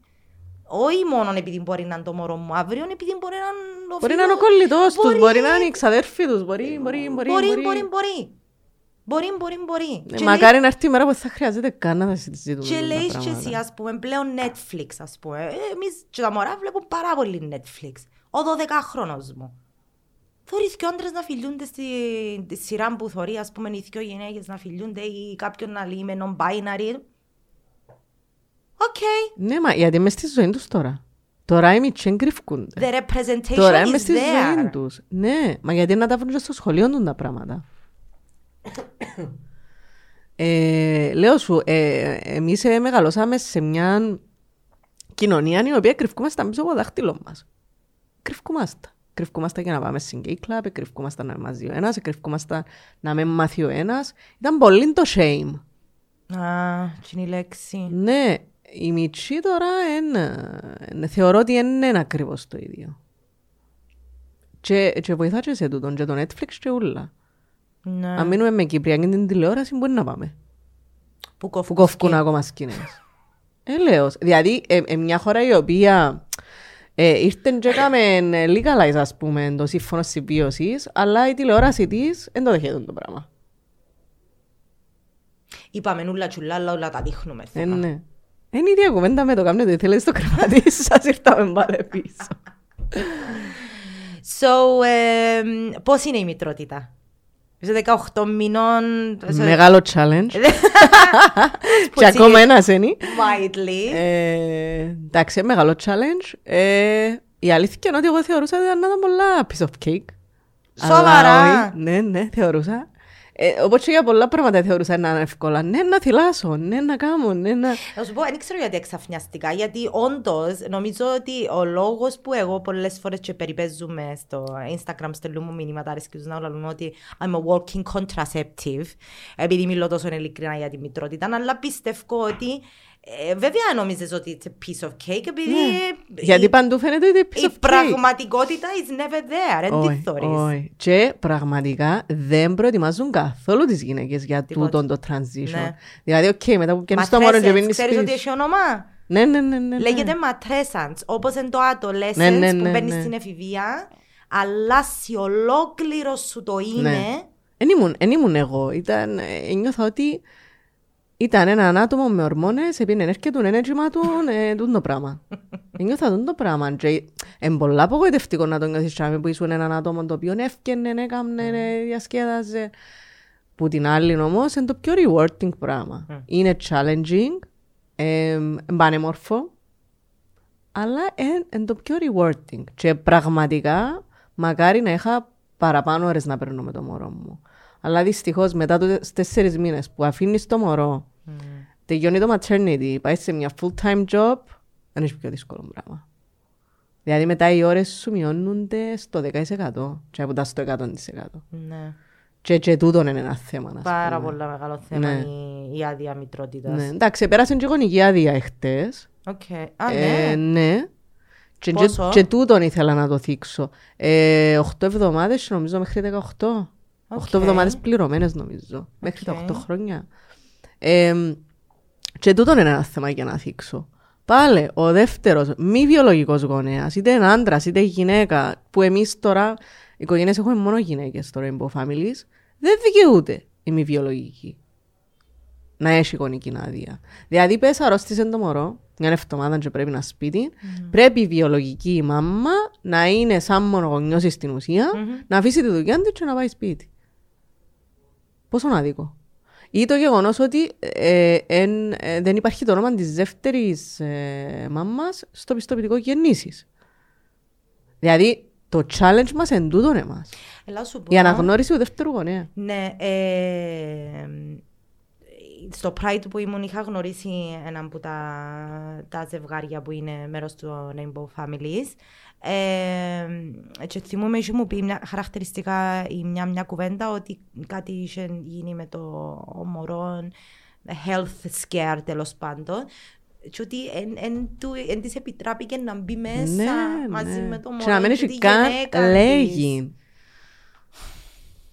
όχι μόνο επειδή μπορεί να είναι το μωρό μου αύριο, επειδή μπορεί να είναι ο Μπορεί να είναι ο κολλητός τους, μπορεί να είναι οι ξαδέρφοι τους, μπορεί, μπορεί, μπορεί. Μπορεί, μπορεί, μπορεί. Μπορεί, μπορεί, μπορεί. Ε, μακάρι να έρθει η μέρα που θα χρειάζεται καν να συζητούμε Και λέει και εσύ, ας πούμε, πλέον Netflix, ας πούμε. Ε, εμείς και τα μωρά βλέπουν πάρα πολύ Netflix. Ο 12χρονος μου. Θωρείς και άντρες να φιλούνται στη, στη σειρά που θωρεί, ας πούμε, οι δυο γυναίκες να φιλούνται ή κάποιον να λέει με non-binary. Okay. Ναι, μα γιατί είμαι στη ζωή τους τώρα. Τώρα οι μητσοί κρυφκούνται. The representation Τώρα is είμαι στη ζωή there. τους. Ναι, μα γιατί να τα βρουν και στο σχολείο τους τα πράγματα. ε, λέω σου, ε, εμείς ε, μεγαλώσαμε σε μια κοινωνία η οποία κρυφκούμαστε πίσω από το δάχτυλο μας. Κρυφκούμαστε. Κρυφκούμαστε για να πάμε στην gay club, κρυφκούμαστε να μαζί ο ένας, κρυφκούμαστε να με μάθει ο ένας. Ήταν πολύ το shame. Α, τι είναι η λέξη. Ναι, η Μιτσί τώρα είναι, θεωρώ ότι δεν είναι ακριβώς το ίδιο. Και, και βοηθά και σε τούτον, και το Netflix και ούλα. Ναι. Αν μείνουμε με Κυπριακή την τηλεόραση, μπορεί να πάμε. Που Που κόφουν. κόφκουν ακόμα σκηνές. ε, λέω. Δηλαδή, ε, ε, μια χώρα η οποία ε, ήρθε και έκαμε legalize, ας πούμε, το σύμφωνο συμβίωσης, αλλά η τηλεόραση της δεν το δεχεται το πράγμα. Είπαμε νουλα τσουλά, αλλά όλα τα δείχνουμε. Ε, θέμα. ναι. Είναι η ίδια κουβέντα με το κάνετε, θέλετε στο κρεβάτι σας ήρθαμε πάλι πίσω. So, ε, πώς είναι η μητρότητα; Σε 18 μηνών... σε- Μεγάλο challenge. *laughs* και έτσι. ακόμα ένας είναι. Widely. Ε, εντάξει, μεγάλο challenge. Ε, η αλήθεια είναι ότι εγώ θεωρούσα ότι ήταν να ήταν πολλά piece of cake. Σοβαρά; Αλλά όχι. Ναι, ναι, θεωρούσα. Ε, όπως και για πολλά πράγματα θεωρούσα να είναι εύκολα. Ναι, να θυλάσω, ναι, να κάνω, ναι, να... Να σου πω, δεν ξέρω γιατί εξαφνιαστικά, γιατί όντως νομίζω ότι ο λόγος που εγώ πολλές φορές και περιπέζουμε στο Instagram, στέλνουμε μου μηνύματα, αρέσκει τους να λένε ότι I'm a walking contraceptive, επειδή μιλώ τόσο ειλικρινά για τη μητρότητα, αλλά πιστεύω ότι ε, βέβαια νομίζεις ότι it's a piece of cake, επειδή Ναι. Γιατί η, παντού φαίνεται ότι είναι piece η of cake. πραγματικότητα is never there, δεν τη Όχι, θωρείς. όχι. Και πραγματικά δεν προετοιμάζουν καθόλου τις γυναίκες για Τίποτε. τούτον το transition. Ναι. Δηλαδή, οκ, μετά που πιάνεις το μωρό και Matrescence, πάεις ξέρεις ότι σπίτι. έχει όνομα; Ναι, ναι, ναι, ναι. ναι. Λέγεται ματρέσαντς, όπως είναι το adolescence Ναι, ναι, που ναι, μπαίνεις ναι. στην εφηβεία, αλλάσει ολόκληρο σου το είναι. Ναι. Εν ήμουν, εν ήμουν εγώ. Ήταν, ε, νιώθα ότι Ήταν ένα άτομο με ορμόνες, επειδή έρχεται το ένεργημα του, ε, τούτο το πράγμα. Νιώθα τούτο το πράγμα. Και είναι πολλά απογοητευτικό να το νιώθεις τσάμε που ήσουν έναν άτομο το οποίο έφτιανε, έκαμνε, ε, διασκέδαζε. Που την άλλη όμως είναι το πιο rewarding πράγμα. Είναι challenging, ε, πανέμορφο, αλλά είναι το πιο rewarding. Και πραγματικά, μακάρι να είχα παραπάνω ώρες να παίρνω με το μωρό μου. Αλλά δυστυχώς μετά τους τέσσερις μήνες που αφήνεις το μωρό, mm. Τελειώνει το maternity, πάει σε μια full time job, δεν έχει πιο δύσκολο πράγμα. Δηλαδή μετά οι ώρες σου μειώνονται στο 10% και από τα στο 100%. Ναι. Και, και τούτο είναι ένα θέμα. Πάρα πολύ μεγάλο θέμα ναι. η, η άδεια μητρότητας. Ναι. Εντάξει, πέρασε και γονική άδεια εχθές. Okay. Α, ναι. Ε, ναι. Και, και, και τούτον ήθελα να το θίξω. Ε, 8 εβδομάδες νομίζω μέχρι 18. Okay. 8 εβδομάδες πληρωμένες νομίζω. Okay. Μέχρι τα 8 χρόνια. Ε, και τούτο είναι ένα θέμα για να θίξω. Πάλι ο δεύτερος μη βιολογικός γονέας, είτε είναι άντρας είτε γυναίκα, που εμείς τώρα, οι οικογένειες έχουμε μόνο γυναίκες στο Rainbow Families, δεν δικαιούται η μη βιολογική να έχει γονική άδεια. Δηλαδή, πες αρρώστησε το μωρό, μια εβδομάδα και πρέπει να σπίτι, mm-hmm. πρέπει η βιολογική μάμα να είναι σαν μονογονιώση στην ουσία, mm-hmm. να αφήσει τη δουλειά τη και να πάει σπίτι. Πόσο άδικο. Ή το γεγονός ότι ε, ε, δεν υπάρχει το όνομα της δεύτερης ε, μάμας στο πιστοποιητικό γεννήσει. Δηλαδή, το challenge μας εν τούτον εμάς. Η αναγνώριση του δεύτερου γονέα. Ναι. Ε, στο Pride που ήμουν είχα γνωρίσει ένα από τα, τα ζευγάρια που είναι μέρος του Rainbow Families. Ε, και θυμούμαι είχε μου πει μια, χαρακτηριστικά μια, μια κουβέντα ότι κάτι είχε γίνει με το μωρό health scare τέλος πάντων και ότι εν, της επιτράπηκε να μπει μέσα ναι, μαζί ναι. με το μωρό και να μην έχει καν λέγει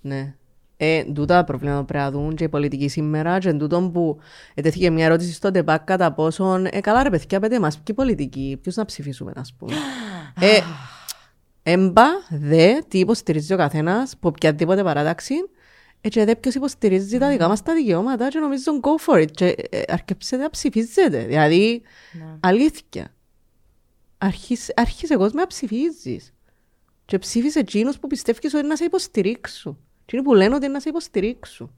ναι ε, τούτα προβλήματα πρέπει να δουν και οι πολιτικοί σήμερα και τούτο που ετέθηκε μια ερώτηση στο ΤΕΠΑΚ κατά πόσον ε, καλά ρε παιδιά πέτε μας ποιοι πολιτικοί, ποιους να ψηφίσουμε να πούμε ε, Έμπα, δε, τι υποστηρίζει ο καθένας από οποιαδήποτε παράταξη, έτσι δε ποιος υποστηρίζει τα δικά μας τα δικαιώματα και νομίζω go for it και ε, αρκεψετε να ψηφίζετε, δηλαδή ναι. αλήθεια. Αρχίσε, αρχίσε κόσμο να ψηφίζεις και ψήφισε εκείνους που πιστεύεις ότι να σε υποστηρίξουν. Τι είναι που λένε ότι να σε υποστηρίξουν.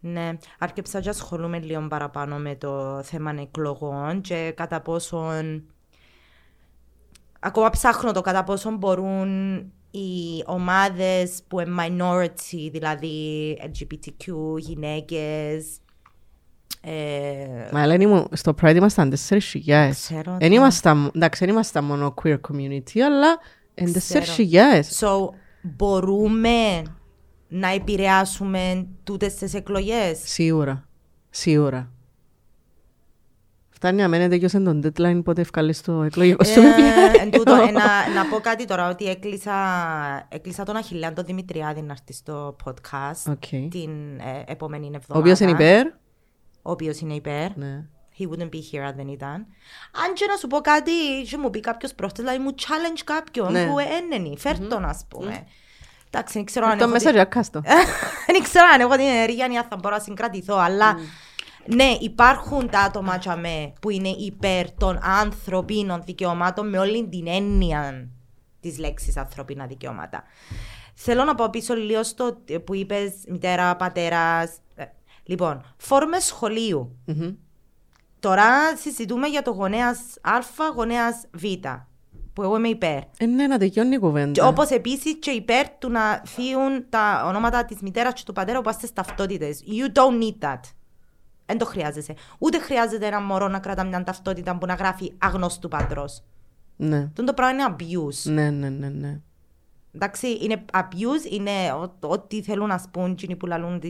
Ναι, άρκεψα και ασχολούμαι λίγο παραπάνω με το θέμα εκλογών και κατά πόσον... Ακόμα ψάχνω το κατά πόσον μπορούν οι ομάδες που είναι minority, δηλαδή LGBTQ, γυναίκες, ε... Μα Ελένη μου, στο Pride ήμασταν τέσσερις χιλιάδες. Δεν ήμασταν, εντάξει, δεν ήμασταν μόνο queer community, αλλά εν τέσσερις χιλιάδες. So, μπορούμε να επηρεάσουμε τούτες τις εκλογές; Σίγουρα. Σίγουρα. Φτάνει να μένετε και τον deadline πότε ευκαλείς το εκλογικό σου ε, τούτο, *laughs* ε, να, να πω κάτι τώρα ότι έκλεισα, έκλεισα τον Αχιλιάν Δημητριάδη να έρθει στο podcast okay. την ε, επόμενη εβδομάδα. Ο οποίος είναι υπέρ. Ο οποίος είναι υπέρ. Ναι. He wouldn't be here αν δεν ήταν. Αν και να σου πω κάτι, και μου πει κάποιος πρόσθετο, δηλαδή μου challenge κάποιον ναι. που έννενει, φέρ τον ας πούμε. Mm-hmm. Εντάξει, δεν ξέρω αν έχω... *laughs* Δεν ξέρω αν έχω την ενέργεια ή θα μπορώ να συγκρατηθώ, αλλά... Ναι, υπάρχουν τα άτομα τσαμέ που είναι υπέρ των ανθρωπίνων δικαιωμάτων με όλη την έννοια της λέξης ανθρωπίνα δικαιώματα. Θέλω να πω πίσω λίγο στο που είπες μητέρα, πατέρας. Ε, λοιπόν, φόρμε Τώρα συζητούμε για το γονέας Α, γονέας Β που εγώ είμαι υπέρ. Ε, ναι, να τελειώνει η κουβέντα. Όπως επίσης και υπέρ του να φύγουν τα ονόματα της μητέρας και του πατέρα που στι ταυτότητε. You don't need that. Δεν το χρειάζεσαι. Ούτε χρειάζεται ένα μωρό να κρατά μια ταυτότητα που να γράφει αγνώστου πατρός. Ναι. Τον το πράγμα είναι abuse. Ναι, ναι, ναι, ναι. Εντάξει, είναι abuse, είναι ό,τι θέλουν να σπούν, και που λαλούν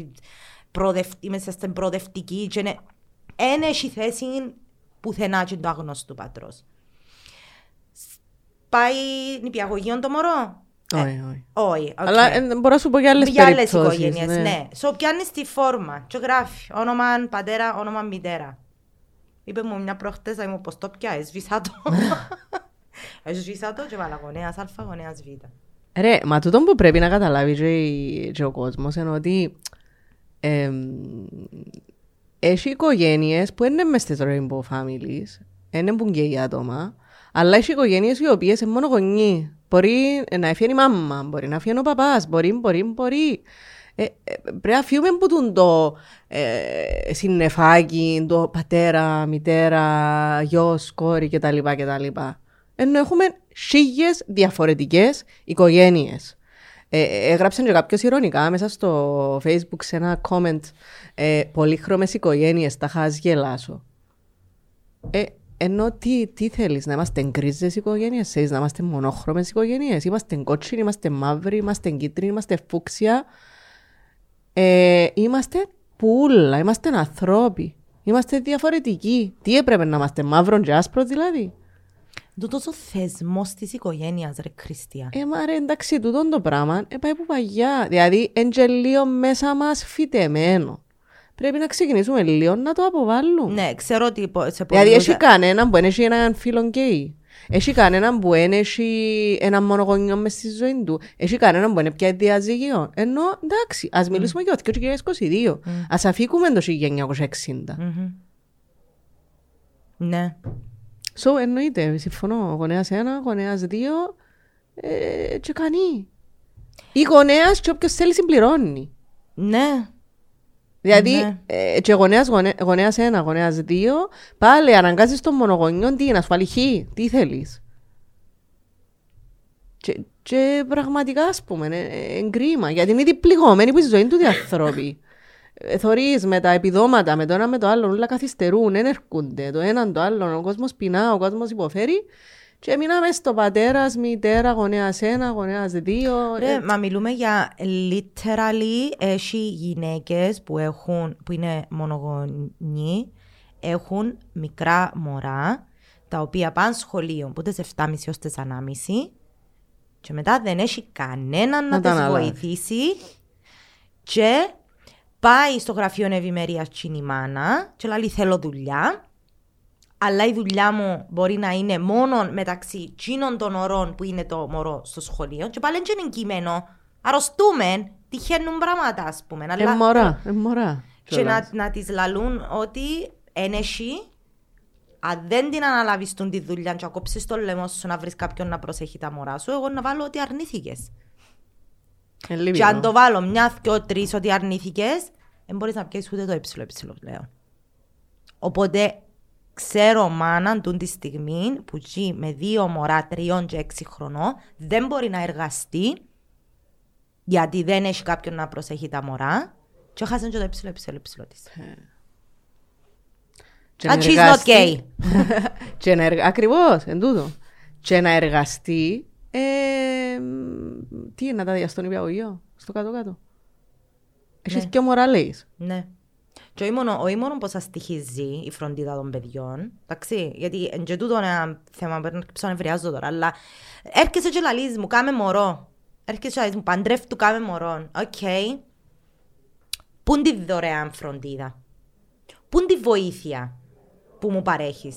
είμαστε στην προοδευτική και είναι... Ένα έχει θέση πουθενά και το αγνώστου πατρός. Πάει νηπιαγωγείο το μωρό; Όχι, όχι. Όχι. Αλλά ε, μπορώ να σου πω για άλλες περιπτώσει. Για άλλες οικογένειες, ναι. ναι. So, πιάνει τη φόρμα. Και γράφει όνομα πατέρα, όνομα μητέρα. Είπε μου μια προχτές, θα μου πως το πια, έσβησα το. έσβησα το και βάλα γονέας Α, γονέας Β. Ρε, μα τούτο που πρέπει να καταλάβει και, και ο κόσμος είναι ότι ε, έχει οικογένειες που είναι μες στις rainbow families, είναι που γκέι άτομα, αλλά έχει οικογένειες οι οποίες είναι μόνο γονεί. Μπορεί να έφυγε η μάμα, μπορεί να έφυγε ο παπάς, μπορεί, μπορεί, μπορεί. Ε, ε, πρέπει να φύγουμε από τον το ε, συννεφάκι, το πατέρα, μητέρα, γιος, κόρη κτλ. κτλ. Ενώ έχουμε χίλιες διαφορετικές οικογένειες. Ε, έγραψαν και κάποιος ηρωνικά μέσα στο facebook σε ένα comment ε, πολύχρωμες οικογένειες, τα χάζεις γελάσω. Ε, ενώ τι, τι θέλεις, να είμαστε γκρίζε οικογένειες, θέλει να είμαστε μονόχρωμες οικογένειες. Είμαστε κότσινοι, είμαστε μαύροι, είμαστε κίτρινοι, είμαστε φούξια. Ε, είμαστε πουλα, είμαστε ανθρώποι. Είμαστε διαφορετικοί. Τι έπρεπε να είμαστε, μαύρο και άσπρος δηλαδή; Τούτος ο θεσμός της οικογένειας, ρε Χριστία. Ε, μα ρε, εντάξει, τούτο το πράγμα ε, πάει που παγιά. Δηλαδή, εντζελίο μέσα μας φυτεμένο. Πρέπει να ξεκινήσουμε λίγο να το αποβάλουμε. Ναι, ξέρω ότι σε Δηλαδή, έχει κανέναν που έχει έναν φίλο γκέι. Έχει κανέναν που έχει έναν μονογονιό μες στη ζωή του. Έχει κανέναν που είναι πια διαζύγιο. Ενώ, εντάξει, ας μιλήσουμε για το 2022. Ας αφήκουμε το 1960. Ναι. So, εννοείται, συμφωνώ. Γονέας ένα, γονέας δύο ε, και κανεί. Ή γονέας και όποιος θέλει συμπληρώνει. Ναι. Δηλαδή, ναι. ε, και γονέας, γονέ, γονέας ένα, γονέας δύο, πάλι αναγκάζεις τον μονογονιό τι, να σου βάλει χ, τι θέλεις. Και, και πραγματικά, ας πούμε, είναι κρίμα, γιατί είναι διπληγωμένοι που η ζωή του οι άνθρωποι. Ε, θωρείς με τα επιδόματα, με το ένα με το άλλο, όλα καθυστερούν, δεν έρχονται το έναν το άλλο, ο κόσμος πεινά, ο κόσμος υποφέρει και μείναμε στο πατέρας, μητέρα, γονέας ένα, γονέας δύο. Ρε, μα μιλούμε για literally έχει γυναίκες που, έχουν, που είναι μονογονεί, έχουν μικρά μωρά, τα οποία πάνε σχολείο, που σε 7,5 έω 4,5 και μετά δεν έχει κανέναν να, να τι βοηθήσει και πάει στο γραφείο ευημερία η μάνα και λέει θέλω δουλειά αλλά η δουλειά μου μπορεί να είναι μόνο μεταξύ τσίνων των ωρών που είναι το μωρό στο σχολείο και πάλι δεν είναι κείμενο. Αρρωστούμε, τυχαίνουν πράγματα ας πούμε. Αλλά... Εμμορά, εμμορά. Και να, να τις λαλούν ότι ένεχει αν δεν την αναλάβεις τη δουλειά και ακόψεις το λαιμό σου να βρεις κάποιον να προσέχει τα μωρά σου, εγώ να βάλω ότι αρνήθηκες. Και αν το βάλω μια, δυο, τρεις ότι αρνήθηκες, δεν μπορείς να πιέσεις ούτε το έψιλο, έψιλο λέω. Οπότε ξέρω μάνα του τη στιγμή που ζει με δύο μωρά τριών και έξι χρονών δεν μπορεί να εργαστεί γιατί δεν έχει κάποιον να προσέχει τα μωρά και χάσαν και το έψιλο, έψιλο, έψιλο της. And she's not gay. και να εργα... Ακριβώς, εν τούτο. Και να εργαστεί, ε, τι είναι να τα διά στο νηπιαγωγείο, στο κάτω-κάτω. Έχεις ναι. και μωρά λέεις. Ναι. Και όχι μόνο, όχι μόνο πώς στοιχίζει η φροντίδα των παιδιών, εντάξει, γιατί και τούτο είναι ένα θέμα που πρέπει να ευριάζω τώρα, αλλά έρχεσαι και λαλείς μου, κάμε μωρό. Έρχεσαι και λαλείς μου, παντρεύτου κάμε μωρό. OK. Okay. Πού είναι τη δωρεάν φροντίδα; Πού είναι τη βοήθεια που μου παρέχεις;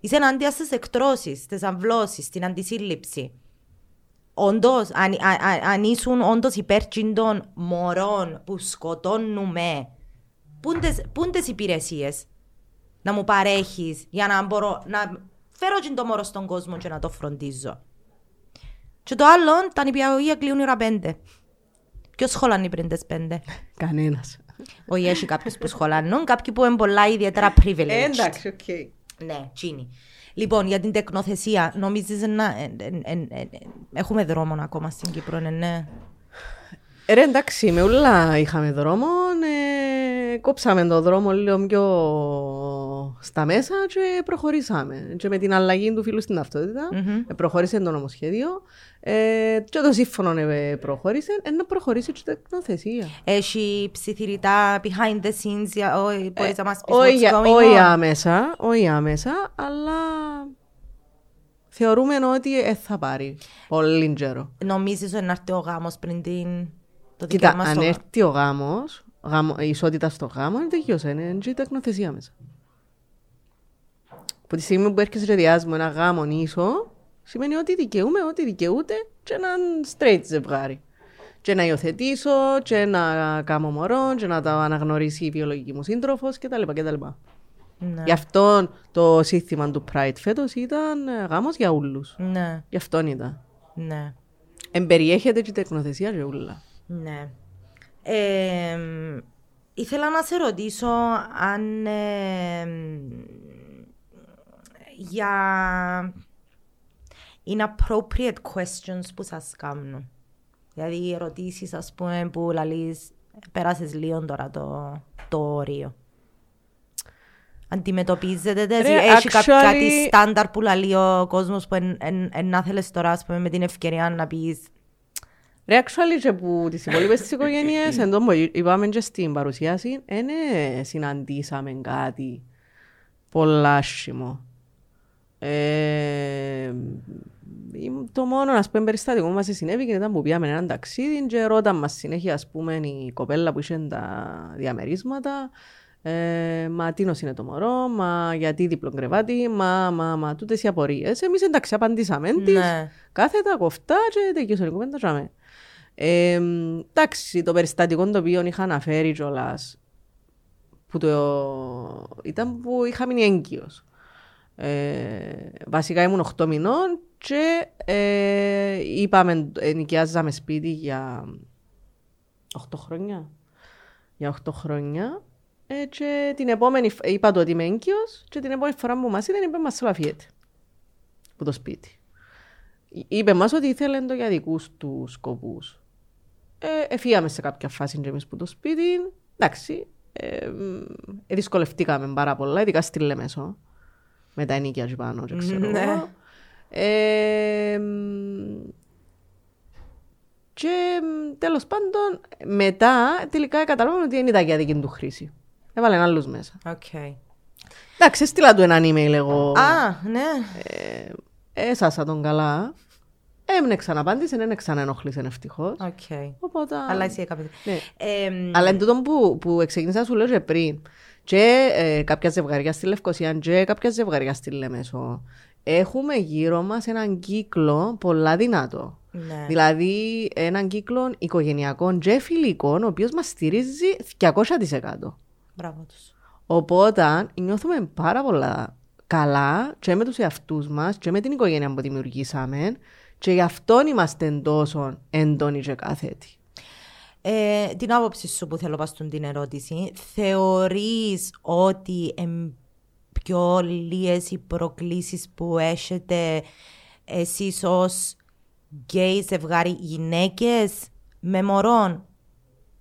Είσαι ενάντια στις εκτρώσεις, στις αμβλώσεις, στην αντισύλληψη. Όντως, αν, αν, αν ήσουν όντως υπέρ των μωρών που σκοτώνουμε, πού είναι τις υπηρεσίες να μου παρέχεις για να μπορώ να φέρω το μωρό στον κόσμο και να το φροντίζω. Και το άλλο, τα νηπιαγωγεία κλείουν η ώρα πέντε. Ποιος σχολάνει πριν τις πέντε; *laughs* Κανένας. Όχι, έχει κάποιους που σχολάνουν, κάποιοι που είναι πολλά ιδιαίτερα privileged. Εντάξει, οκ. Ναι, τζείνοι. Λοιπόν, για την τεκνοθεσία, νομίζεις να ε, ε, ε, έχουμε δρόμο ακόμα στην Κύπρο, ναι, ναι. Ρε εντάξει, με ούλα είχαμε δρόμο, ε, κόψαμε το δρόμο λίγο πιο στα μέσα και προχωρήσαμε. Και με την αλλαγή του φύλου στην ταυτότητα, mm-hmm. προχώρησε το νομοσχέδιο ε, και το σύμφωνο ε, προχώρησε, ε, να προχωρήσει και η τεκνοθεσία. Έχει ψιθυρητά behind the scenes, μπορείς να μας πεις Όχι άμεσα, όχι άμεσα, αλλά θεωρούμε ότι θα πάρει πολύ καιρό. Νομίζεις ότι να έρθει ο γάμος πριν την το Κοίτα, αν το... έρθει ο γάμος, γάμο, η ισότητα στο γάμο, είναι τελειώσα. Είναι η τεκνοθεσία μέσα. Από τη στιγμή που έρχεσαι και διάσμο ένα γάμο ίσο, σημαίνει ότι δικαιούμαι, ότι δικαιούται και έναν straight ζευγάρι. και να υιοθετήσω και να κάνω μωρό και να τα αναγνωρίσει η βιολογική μου σύντροφος κτλ. κτλ. Ναι. Γι' αυτό το σύνθημα του Pride φέτος ήταν ε, γάμος για όλους. Ναι, Γι' αυτό ήταν. ναι, Εμπεριέχεται και η τεκνοθεσία για όλα. Ναι. Ε, ήθελα να σε ρωτήσω αν ε, για inappropriate questions που σας κάνουν. Δηλαδή οι ερωτήσεις ας πούμε που λαλείς πέρασες λίγο τώρα το, το όριο. Αντιμετωπίζετε τε, Ρε, έχει actually- κάποιο κάτι στάνταρ που λαλεί ο κόσμος που εν, εν, εν, να θέλεις τώρα ας πούμε με την ευκαιρία να πεις Ρε, actually και που τις υπόλοιπες τις οικογένειες, *laughs* εν τω που είπαμε και στην παρουσίαση, δεν συναντήσαμε κάτι πολλά άσχημο. Ε, η- το μόνο ας πούμε, περιστατικό που μας συνέβη ήταν που πήγαμε έναν ταξίδι και ρώταν μας συνέχεια ας πούμε η κοπέλα που είχε τα διαμερίσματα ε, μα τι νος είναι το μωρό, μα γιατί διπλό κρεβάτι, μα, μα, μα, τούτες οι απορίες. Εμείς εντάξει απαντήσαμε τις, Ναι. κάθετα, κοφτά και τελειώσε η κουβέντα τζάμε. Ε, εντάξει, το περιστατικό το οποίο είχα αναφέρει κιόλας, που το... ήταν που είχα μείνει έγκυος. Ε, βασικά ήμουν 8 μηνών και ε, είπαμε, ενοικιάζαμε σπίτι για 8 χρόνια. Για 8 χρόνια. Ε, και την επόμενη, φ- είπα το ότι είμαι έγκυος και την επόμενη φορά που μας είδαν είπε μας θέλω να φύγετε. Που το σπίτι. Είπε μας ότι ήθελε το για δικούς του σκοπούς. Ε, εφύγαμε σε κάποια φάση και εμείς που το σπίτι. Εντάξει, ε, μ, ε, δυσκολευτήκαμε πάρα πολλά, ειδικά στη Λεμεσό. Με τα ενίκια και πάνω και ξέρω Ναι. εγώ. Ε, μ, και μ, τέλος πάντων, μετά τελικά καταλάβαμε ότι δεν ήταν για δική του χρήση. Έβαλε άλλους μέσα. «OK». Εντάξει, έστειλα του έναν email εγώ. Α, ναι. Ε, έσασα τον καλά. Εν μου ξαναπάντησε, δεν ξαναενοχλήσε ευτυχώς. Οκ. Οπότε. Αλλά εσύ έκαμε. Ναι. Ε, Αλλά εν τούτο που, που ξεκίνησα να σου λέω και πριν. Και ε, κάποια ζευγαριά στη Λευκοσία και κάποια ζευγαριά στη Λεμεσό. Έχουμε γύρω μας έναν κύκλο πολλά δυνατό. ναι. Δηλαδή έναν κύκλο οικογενειακών και φιλικών, ο οποίος μας στηρίζει 200%. Μπράβο τους. Οπότε νιώθουμε πάρα πολλά καλά και με τους εαυτούς μας και με την οικογένεια που δημιουργήσαμε και γι' αυτό είμαστε τόσο έντονοι και κάθετοι. Ε, την άποψη σου που θέλω να στον την ερώτηση, θεωρείς ότι εμ, πιο λίγες οι προκλήσεις που έχετε εσείς ως γκέι ζευγάρι γυναίκες με μωρών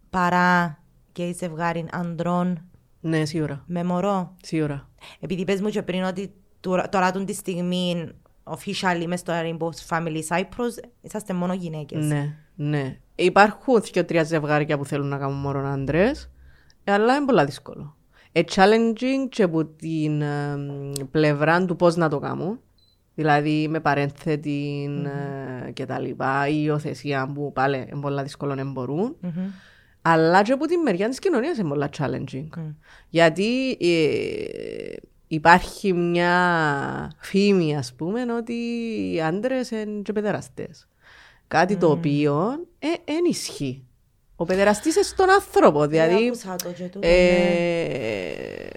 παρά γκέι ζευγάρι ανδρών; Ναι, σίγουρα. με μωρό; Σίγουρα. Επειδή είπες μου και πριν ότι τώρα, τώρα τον τη στιγμή officially μες στο Rainbow Family Cyprus είσαστε μόνο γυναίκες. Ναι, ναι. Υπάρχουν και τρία ζευγάρια που θέλουν να κάνουν μόνο άντρες, αλλά είναι πολύ δύσκολο. Ε, challenging και από την ε, πλευρά του πώς να το κάνουν. Δηλαδή με παρένθετη ε, και τα λοιπά, η υιοθεσία που πάλι είναι πολύ δύσκολο να μπορούν. Μμμ. Αλλά και από τη μεριά της κοινωνίας είναι πολύ challenging. Γιατί ε, υπάρχει μια φήμη, ας πούμε, ότι οι άντρες είναι και παιδεραστές. Κάτι το οποίο δεν ισχύει. Ο παιδεραστής είναι στον άνθρωπο, Ε, δηλαδή... άκουσα το και τούτο, ναι. Ε,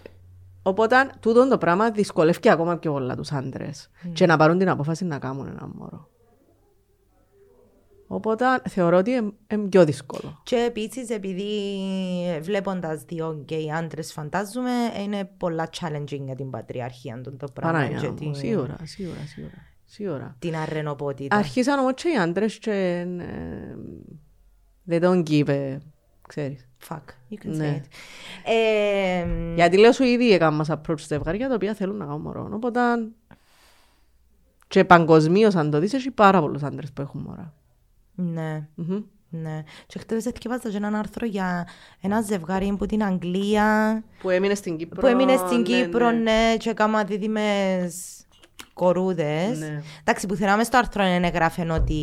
οπότε, τούτο το πράγμα δυσκολεύει ακόμα πιο πολλά τους άντρες. Και να πάρουν την απόφαση να κάνουν ένα μωρό. Οπότε, θεωρώ ότι είναι πιο δύσκολο. Και επίσης, επειδή βλέποντας δύο γκέι άντρες, φαντάζομαι, είναι πολλά challenging για την πατριαρχία του το πράγμα. Παναγιά και μου, την, σίγουρα, σίγουρα, σίγουρα. σίγουρα. την αρρενοπότητα. Αρχίσαν όμως και οι άντρες και ε, they don't give a, ξέρεις. Fuck, you can say Ναι. it. Ε, Γιατί λέω σου ήδη έκαναν μας approach ζευγάρια τα οποία θέλουν να κάνουν μωρό. Οπότε και παγκοσμίως αν το δεις έχει πάρα πολλούς άντρες που έχουν μωρά. Ναι, Μμμ. ναι. Και χτες εθιέβαζα και έναν άρθρο για ένα ζευγάρι από την Αγγλία Που έμεινε στην Κύπρο. που έμεινε στην ναι, Κύπρο, ναι. ναι, και έκανα δίδυμες κορούδες. Ναι. Εντάξει, που θυμάμαι στο άρθρο δεν έγραφε ότι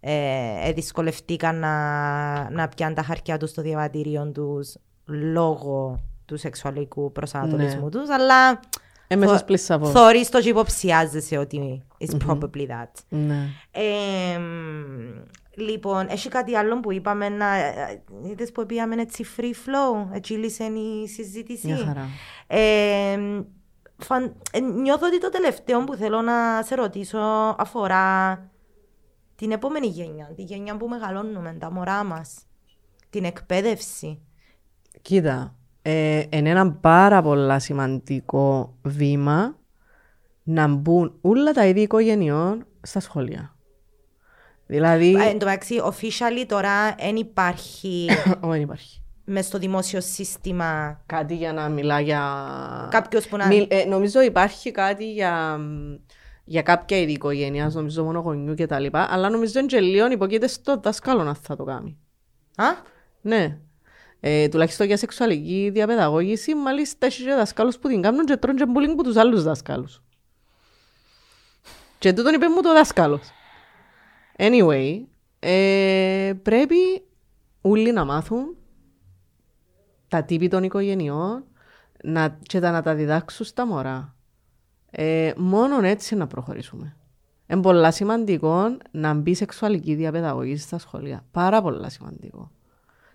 ε, ε, δυσκολευτήκαν να, να πιάνουν τα χαρτιά τους στο διαβατήριο τους λόγω του σεξουαλικού προσανατολισμού Ναι. τους, αλλά Έμεσος πλήσαβο. θωρείς το και υποψιάζεσαι ότι it's probably that. Ναι. Ε, Λοιπόν, έχει κάτι άλλο που είπαμε να. ε, Είδες που πήγαμε έτσι free flow, έτσι λύσε η συζήτηση; Μια χαρά. Ε, φαν- ε, νιώθω ότι το τελευταίο που θέλω να σε ρωτήσω αφορά την επόμενη γενιά, τη γενιά που μεγαλώνουμε, τα μωρά μας, την εκπαίδευση. Κοίτα, ε, είναι ένα πάρα πολύ σημαντικό βήμα να μπουν όλα τα είδη οικογενειών στα σχολεία. Δηλαδή, Ε, Εν τω μεταξύ, officially τώρα δεν υπάρχει *coughs* δεν υπάρχει. μες στο δημόσιο σύστημα Κάτι για να μιλά για... κάποιος που να... Μιλ- ε, νομίζω υπάρχει κάτι για, για κάποια είδη οικογένειας, νομίζω μόνο γονιού και τα λοιπά, αλλά νομίζω είναι και λίγο υποκείται στο δάσκαλο να θα το κάνει. Α; Ναι. Ε, τουλάχιστον για σεξουαλική διαπαιδαγώγηση, μάλιστα έχει και δασκάλους που την κάνουν και τρώνε και bullying που τους άλλους δασκάλους. Και τούτον είπε μου το δάσκαλος. Anyway, ε, πρέπει όλοι να μάθουν τα τύπη των οικογενειών να, και τα να τα διδάξουν στα μωρά. Ε, μόνον έτσι να προχωρήσουμε. Είναι πολλά σημαντικό να μπει σεξουαλική διαπαιδαγωγή στα σχολεία. Πάρα πολλά σημαντικό.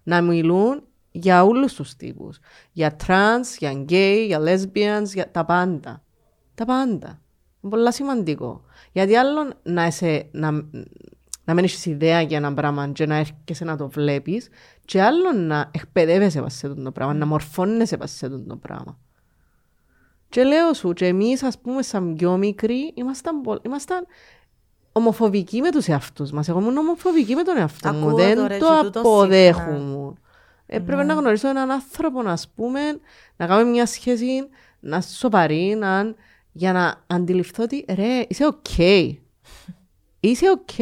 Να μιλούν για όλους τους τύπους. Για τρανς, για γκέι, για lesbians, για τα πάντα. Τα πάντα. Είναι πολλά σημαντικό. Γιατί άλλο να, είσαι, να, να μην έχεις ιδέα για ένα πράγμα και να έρχεσαι να το βλέπεις και άλλο να εκπαιδεύεσαι πας σε αυτό το πράγμα, να μορφώνεσαι πας σε αυτό το πράγμα. Και λέω σου, και εμείς ας πούμε σαν πιο μικροί ήμασταν, πο- ήμασταν ομοφοβικοί με τους εαυτούς μας. Εγώ ήμουν ομοφοβική με τον εαυτό μου. Ακούω Δεν το ρε, το και τούτο αποδέχομαι. Έπρεπε να γνωρίσω έναν άνθρωπο, να πούμε, να κάνουμε μια σχέση, να είσαι σοβαρή, να, για να αντιληφθώ ότι ρε, είσαι οκ. Είσαι οκ.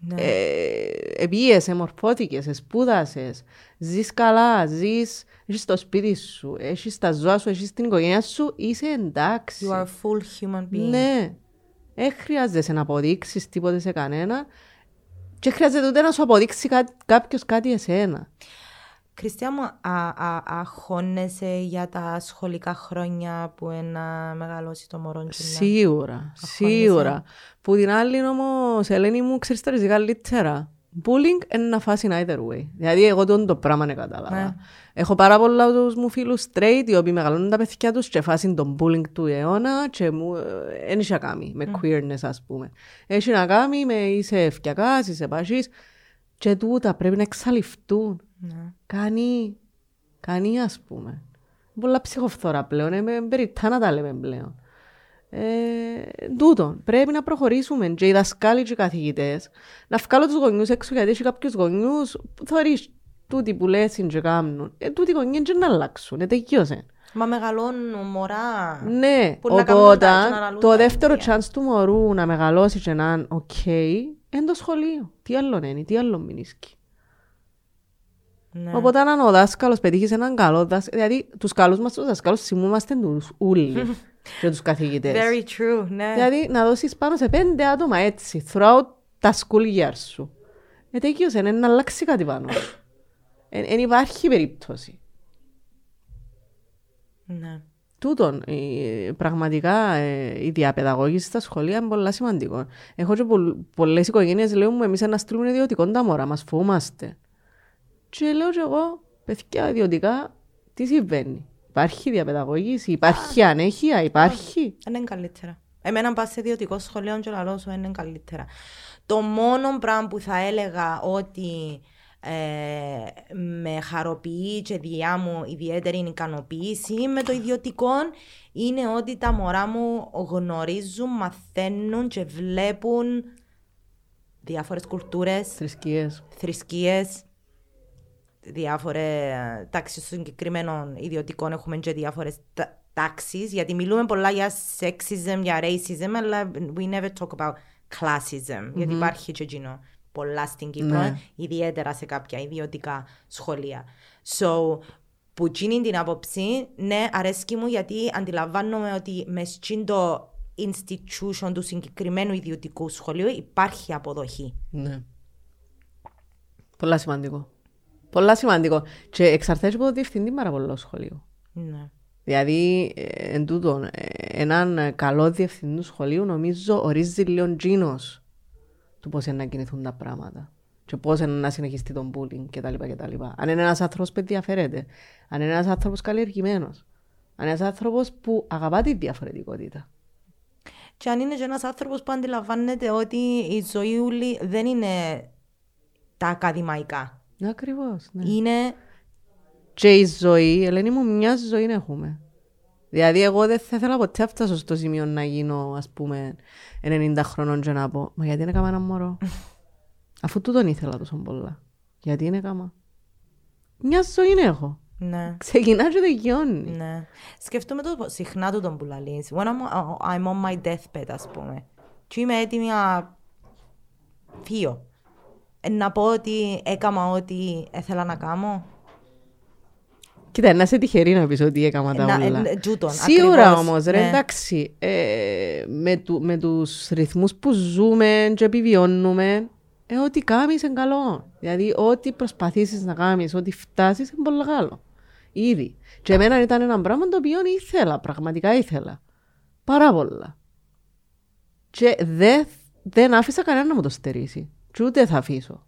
Ναι. Ε, επίεσαι, μορφώθηκες, σπούδασες, ζεις καλά, ζεις, έχεις το σπίτι σου, έχεις τα ζώα σου, έχεις την οικογένεια σου, είσαι εντάξει. You are full human being. Ναι. Δεν χρειάζεσαι να αποδείξεις τίποτε σε κανένα και χρειάζεται ούτε να σου αποδείξει κά- κάποιος κάτι εσένα. Χριστιαν μου, α, α, αγχώνεσαι για τα σχολικά χρόνια που ένα μεγαλώσει το μωρό σου. να- Σίγουρα, σίγουρα. Που την άλλη όμως, Ελένη μου, ξέρεις τα ριζικά καλύτερα. Bullying είναι ένα φάση either way. Δηλαδή, εγώ τον το πράγμα δεν κατάλαβα. Ναι. Έχω πάρα πολλά τους μου φίλους straight, οι οποίοι μεγαλώνουν τα παιδιά τους και φάση τον bullying του αιώνα και μου, δεν έχει να κάνει με queerness, ας πούμε. Έχει να κάνει με είσαι ευκιακάς, είσαι πασίς και τούτα πρέπει να εξαλειφθούν. Ναι. Κάνει, κάνει ας πούμε. Πολλά ψυχοφθόρα πλέον, ε, με περιττά να τα λέμε πλέον. Ε, τούτον, πρέπει να προχωρήσουμε και οι δασκάλοι και οι καθηγητές να βγάλουν τους γονιούς έξω γιατί έχει κάποιους γονιούς που θεωρείς τούτοι που λέσουν και κάνουν. Ε, τούτοι οι γονιοί δεν να αλλάξουν, ε, τελειώσε. Μα μεγαλώνουν μωρά. Ναι, Που να κάνουν οπότε τα- και να λαλούν το τα δεύτερο ίδια. chance του μωρού να μεγαλώσει και να είναι οκ, είναι το σχολείο. Τι άλλο είναι, τι άλλο μηνίσκει. Ναι. Οπότε αν ο δάσκαλος πετύχει έναν καλό δάσκαλο, δηλαδή τους καλούς μας τους δάσκαλους θυμούμαστε τους ούλοι *laughs* και τους καθηγητές. Very true, ναι. Δηλαδή να δώσεις πάνω σε πέντε άτομα έτσι, throughout τα school years σου. Ε, τέτοιος είναι να αλλάξει κάτι πάνω. Δεν υπάρχει περίπτωση. ναι. Τούτον, ε, πραγματικά ε, η διαπαιδαγώγηση στα σχολεία είναι πολύ σημαντικό. Έχω και πολλ, πολλές οικογένειες λέω μου εμείς να στείλουμε ιδιωτικό τα μωρά μας, φοβούμαστε. Και λέω και εγώ, παιδιά, ιδιωτικά, τι συμβαίνει; Υπάρχει διαπαιδαγώγηση, υπάρχει ανέχεια, υπάρχει; Είναι καλύτερα. Εμένα πας σε ιδιωτικό σχολείο και λαλό σου είναι καλύτερα. Το μόνο πράγμα που θα έλεγα ότι ε, με χαροποιεί και διά μου ιδιαίτερη ικανοποίηση με το ιδιωτικό είναι ότι τα μωρά μου γνωρίζουν, μαθαίνουν και βλέπουν διάφορες κουλτούρες, Θρησκείες. θρησκείες, διάφορε τάξει συγκεκριμένων ιδιωτικών έχουμε και διάφορες τάξεις. Γιατί μιλούμε πολλά για sexism, για racism, αλλά we never talk about classism. Γιατί υπάρχει και εκείνο πολλά στην Κύπρο, Ναι. ιδιαίτερα σε κάποια ιδιωτικά σχολεία. So, που εκείνη την άποψη, ναι, αρέσκει μου γιατί αντιλαμβάνομαι ότι μες στην το institution του συγκεκριμένου ιδιωτικού σχολείου υπάρχει αποδοχή. Ναι. Πολλά σημαντικό. Πολλά σημαντικό. Και εξαρτάται από το διευθυντή πάρα πολύ σχολείο. Ναι. Δηλαδή, ε, εν τούτον, ε, έναν καλό διευθυντή του σχολείου νομίζω ορίζει λίγο τζίνος του πώς είναι να κινηθούν τα πράγματα και πώς είναι να συνεχιστεί τον bullying κτλ. κτλ. Αν είναι ένας άνθρωπος που ενδιαφέρεται, αν είναι ένας άνθρωπος καλλιεργημένος, αν είναι ένας άνθρωπος που αγαπά τη διαφορετικότητα. Και αν είναι και ένας άνθρωπος που αντιλαμβάνεται ότι η ζωή ούλη δεν είναι τα ακαδημαϊκά. Ακριβώς, ναι. Είναι Και η ζωή, Ελένη μου, μια ζωή έχουμε. Δηλαδή, εγώ δεν θα ήθελα ποτέ να φτάσω στο σημείο να γίνω, ας πούμε, 90 χρονών και να πω, μα γιατί είναι κάμα ένα μωρό; *laughs* Αφού τούτον ήθελα τόσο πολλά. Γιατί είναι κάμα. Μια ζωή έχω. ναι. Ξεκινά και τελειώνει. Ναι. Σκεφτούμε το πως συχνά του τον που λαλείς. When I'm, I'm on my deathbed, ας πούμε. Και είμαι έτοιμη να φύγω. Ε, Να πω ότι έκαμα ό,τι ήθελα να κάνω. Κοίτα, να είσαι τυχερή να πεις ότι έκανα τα Να- όλα. ε, ε, τούτον, Σίγουρα ακριβώς, όμως, ρε, ναι. εντάξει, ε, με, του, με τους ρυθμούς που ζούμε και επιβιώνουμε, ε, ό,τι κάνεις είναι καλό. Δηλαδή, ό,τι προσπαθήσεις να κάνεις, ό,τι φτάσεις είναι πολύ καλό. Ήδη. Και εμένα ήταν ένα πράγμα το οποίο ήθελα, πραγματικά ήθελα. Πάρα πολλά. Και δεν, δεν άφησα κανένα να μου το στερήσει. Και ούτε θα αφήσω.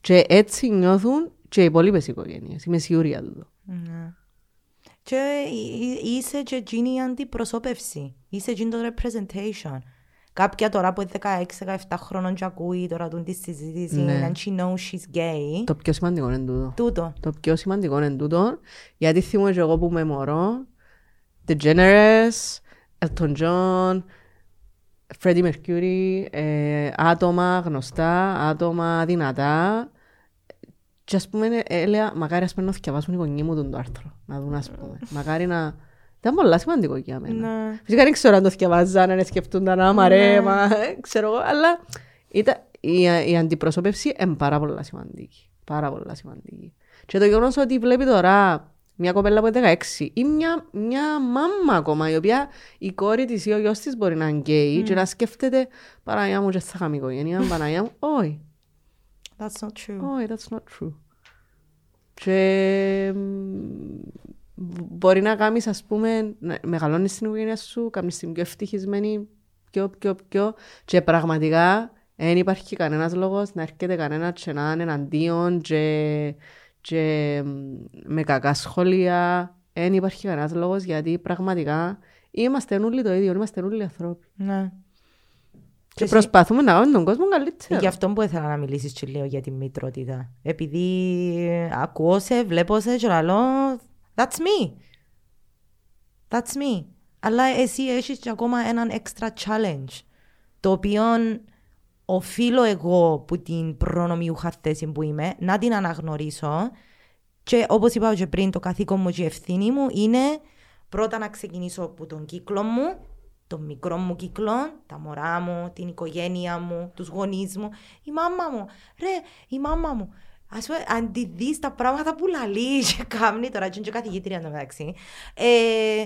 Και έτσι νιώθουν και οι υπόλοιπες οικογένειες. Είμαι σίγουρη για τούτο. Ναι. Και εί- είσαι και εκείνη η αντιπροσώπευση. Είσαι εκείνη το representation. Κάποια τώρα που είναι 16-17 χρόνων και ακούει τώρα τούν τη συζήτηση Ναι. and she knows she's gay. Το πιο σημαντικό είναι τούτο. Τούτο. Το πιο σημαντικό είναι τούτο, γιατί θυμούμαι και εγώ που είμαι μωρό, The Generous, Elton John, Freddie Mercury, ε, άτομα γνωστά, άτομα δυνατά. Και ας πούμε, ε, έλεγα, μακάρι ας πούμε να θυκευάσουν οι γονείς μου τον το άρθρο, να δουν ας πούμε. Μακάρι να... Ήταν πολλά σημαντικό για μένα. Ναι. Φυσικά δεν ξέρω αν το θυκευάζαν, αν σκεφτούνταν, άμα ρε, μα, ε, ξέρω εγώ, αλλά ήταν, η, η αντιπροσώπευση είναι πάρα πολλά σημαντική. Πάρα πολλά σημαντική. Και το γεγονός ότι βλέπει τώρα μια κοπέλα που είναι 16 ή μια, μια μάμα ακόμα, η οποία η κόρη της ή ο γιος της μπορεί να είναι γκέι και να σκέφτεται Παναγιά μου και θα είχαμε οικογένεια, *laughs* Παναγιά μου, όχι. That's not true. Όχι, that's not true. Και μ, μπορεί να κάνεις, ας πούμε, να μεγαλώνεις την οικογένεια σου, κάνεις την πιο ευτυχισμένη, πιο, πιο, πιο, και πραγματικά δεν υπάρχει κανένας λόγος να έρχεται κανένας και να είναι εναντίον και, και μ, με κακά σχόλια. Δεν υπάρχει κανένας λόγος γιατί πραγματικά είμαστε όλοι το ίδιο, είμαστε όλοι ανθρώποι. Ναι. Και εσύ- προσπαθούμε να κάνουμε τον κόσμο καλύτερο. Γι' αυτό που ήθελα να μιλήσεις και λέω για τη μητρότητα. Επειδή ακούω σε, βλέπω σε και λέω That's me. That's me. Αλλά εσύ έχεις και ακόμα έναν extra challenge. Το οποίο οφείλω εγώ που την προνομιούχα θέση που είμαι να την αναγνωρίσω και όπως είπα και πριν το καθήκον μου και η ευθύνη μου είναι πρώτα να ξεκινήσω από τον κύκλο μου τον μικρό μου κύκλο, τα μωρά μου, την οικογένεια μου, τους γονείς μου, η μάμα μου. Ρε, η μάμα μου. Ας πούμε, αν τη δεις τα πράγματα που λαλείς και κάνει τώρα, και είναι και καθηγήτρια εν τω μεταξύ, ε,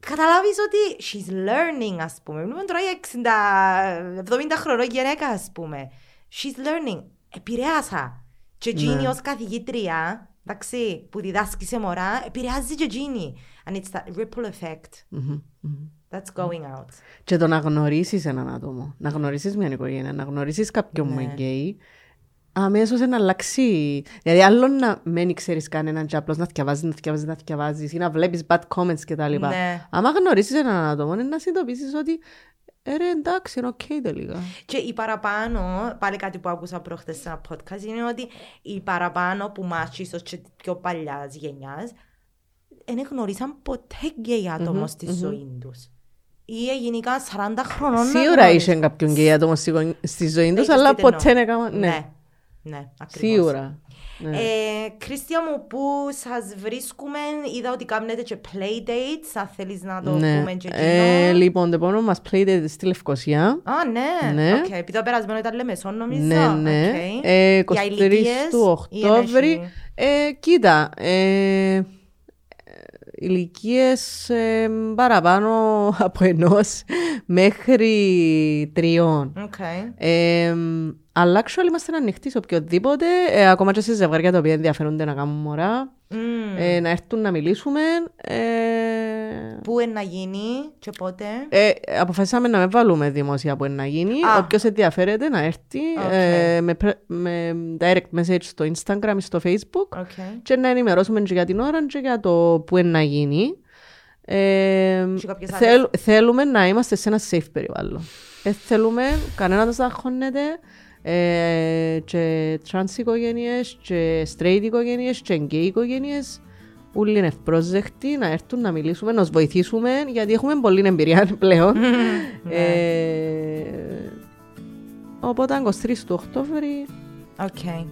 καταλάβεις ότι she's learning, ας πούμε. Μιλούμε τώρα για 60, 70 χρονών γυναίκα, ας πούμε. She's learning. Επηρέασα. Και εκείνη Ναι. ως καθηγήτρια, εντάξει, που διδάσκει σε μωρά, επηρεάζει και εκείνη. And it's that ripple effect Μμμ, μμμ. that's going out. Και το να γνωρίσεις έναν άτομο, να γνωρίσεις μια οικογένεια, να γνωρίσεις κάποιον Ναι. που είναι γκέι, αμέσως να αλλάξει. Δηλαδή, άλλο να μην ξέρεις κανέναν και απλώς να δκιαβάζεις, να δκιαβάζεις, να δκιαβάζεις ή να βλέπεις bad comments κτλ. Ναι. Άμα γνωρίσεις έναν άτομο, είναι να συνειδητοποιήσεις ότι ε, ρε, εντάξει, είναι οκ τελικά. Και η παραπάνω, πάλι κάτι που άκουσα προχτές σε ένα podcast, είναι ότι η παραπάνω που μας ίσως και πιο παλιάς γενιάς, δεν γνωρίσαν ποτέ γκέι άτομο στη ζωή τους. Ή γενικά 40 χρονών. να Σίγουρα γνωρίζουν. είσαι κάποιον γκέι άτομο στη γο- στη ζωή τους, Ναι, αλλά ξέρετε ποτέ εννοώ. δεν έκανα. Ναι, Ναι, ναι, ακριβώς. σίγουρα. Ναι. Ε, Κρίστια μου, πού σας βρίσκουμε, είδα ότι κάνετε και playdates, αν θέλεις να το Ναι. πούμε και Ε, εκείνο. λοιπόν, το επόμενο μας played στη Λευκοσία. Α, ναι. Ναι. Οκ, Επειδή το περασμένο ήταν Λεμεσόν, νομίζω. Ναι, ναι. Οκ. Ε, Για 23 ηλικίες του ή Οκτώβρη. ενέχει; Ε, κοίτα, ε, ηλικίες ε, παραπάνω *laughs* από ενός μέχρι τριών. Οκ. Ε, αλλά actually είμαστε ανοιχτοί σε οποιοδήποτε, ε, ακόμα και σε ζευγάρια τα οποία ενδιαφέρονται να κάνουν μωρά, Μμμ. ε, να έρθουν να μιλήσουμε. Ε, Πού είναι να γίνει και πότε; Ε, αποφασίσαμε να μεν βάλουμε δημόσια που είναι να γίνει. Α. Όποιος ενδιαφέρεται να έρθει Οκ. ε, με, πρε- με direct message στο Instagram ή στο Facebook Okay. και να ενημερώσουμε και για την ώρα και για το που είναι να γίνει. Ε, Και κάποιες θέλ- θέλουμε να είμαστε σε ένα safe περιβάλλον. Ε, θέλουμε κανένας να ζαχώνεται ε, και trans οικογένειες και straight οικογένειες και gay οικογένειες όλοι είναι ευπρόσδεκτοι να έρθουν να μιλήσουμε, να τους βοηθήσουμε γιατί έχουμε πολλή εμπειρία *laughs* πλέον. ε, οπότε 23 του Οκτώβρη Okay.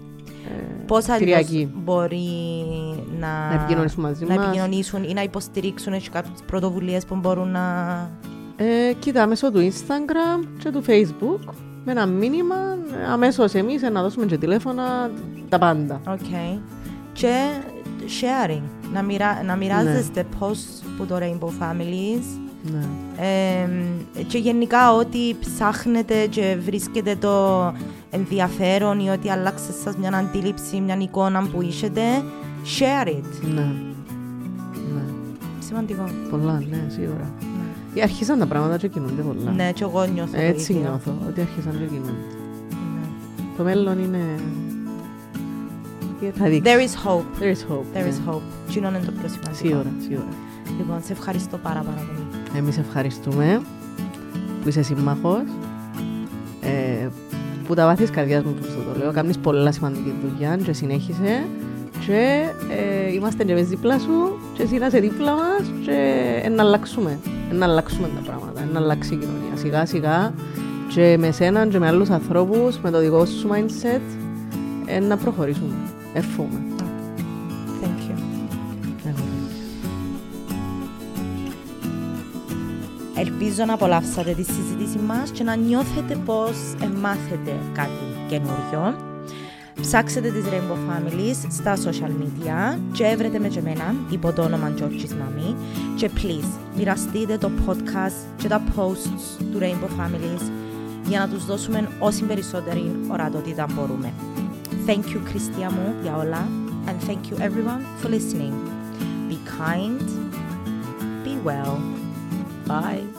ε, Πώς αλλιώς Κυριακή. μπορεί να, να επικοινωνήσουν μαζί να μας. επικοινωνήσουν ή να υποστηρίξουν έχει κάποιες πρωτοβουλίες που μπορούν να... Ε, κοίτα, μέσω του Instagram και του Facebook με ένα μήνυμα αμέσως εμείς να δώσουμε και τηλέφωνα τα πάντα. Okay. Και sharing, να, μοιρα... να μοιράζεστε posts που το Rainbow Families Ναι. ε, και γενικά ό,τι ψάχνετε και βρίσκετε το ενδιαφέρον ή ότι αλλάξε σας μια αντίληψη, μια εικόνα που είσετε, share it. Ναι. ναι. Σημαντικό. Πολλά, ναι, σίγουρα. Ναι. Ε, Αρχίσαν τα πράγματα και κινούνται πολλά. Ναι, και εγώ νιώθω το Έτσι ίδιο. νιώθω, ότι αρχίσαν και κινούνται. Ναι. Το μέλλον είναι... Και Θα δείξει. There is hope. There is hope. There ναι. is hope. Τι είναι το πιο σημαντικό. Σίγουρα, σίγουρα. Λοιπόν, σε ευχαριστώ πάρα πάρα πολύ. Εμείς ευχαριστούμε που είσαι σύμμαχος. Ε, που τα βάθη της καρδιάς μου προς το το λέω. Κάνεις πολλά σημαντική δουλειά και συνέχισε. Και ε, είμαστε και εμείς δίπλα σου και εσύ να είσαι δίπλα μας και ε, να αλλάξουμε. Ε, να αλλάξουμε τα πράγματα, ε, να αλλάξει η κοινωνία. Σιγά σιγά και με σέναν και με άλλους ανθρώπους, με το δικό σου mindset, ε, να προχωρήσουμε. Εύχομαι. Thank you. Εγώ. Ελπίζω να απολαύσατε τη συζήτηση μας και να νιώθετε πως μάθετε κάτι καινούριο. Ψάξετε τις Rainbow Families στα social media και έβρετε με και εμένα υπό το όνομα George's Mommy και please μοιραστείτε το podcast και τα posts του Rainbow Families για να τους δώσουμε όση περισσότερη ορατότητα μπορούμε. Thank you, Cristiamo Yaola, and thank you everyone for listening. Be kind, be well. Bye.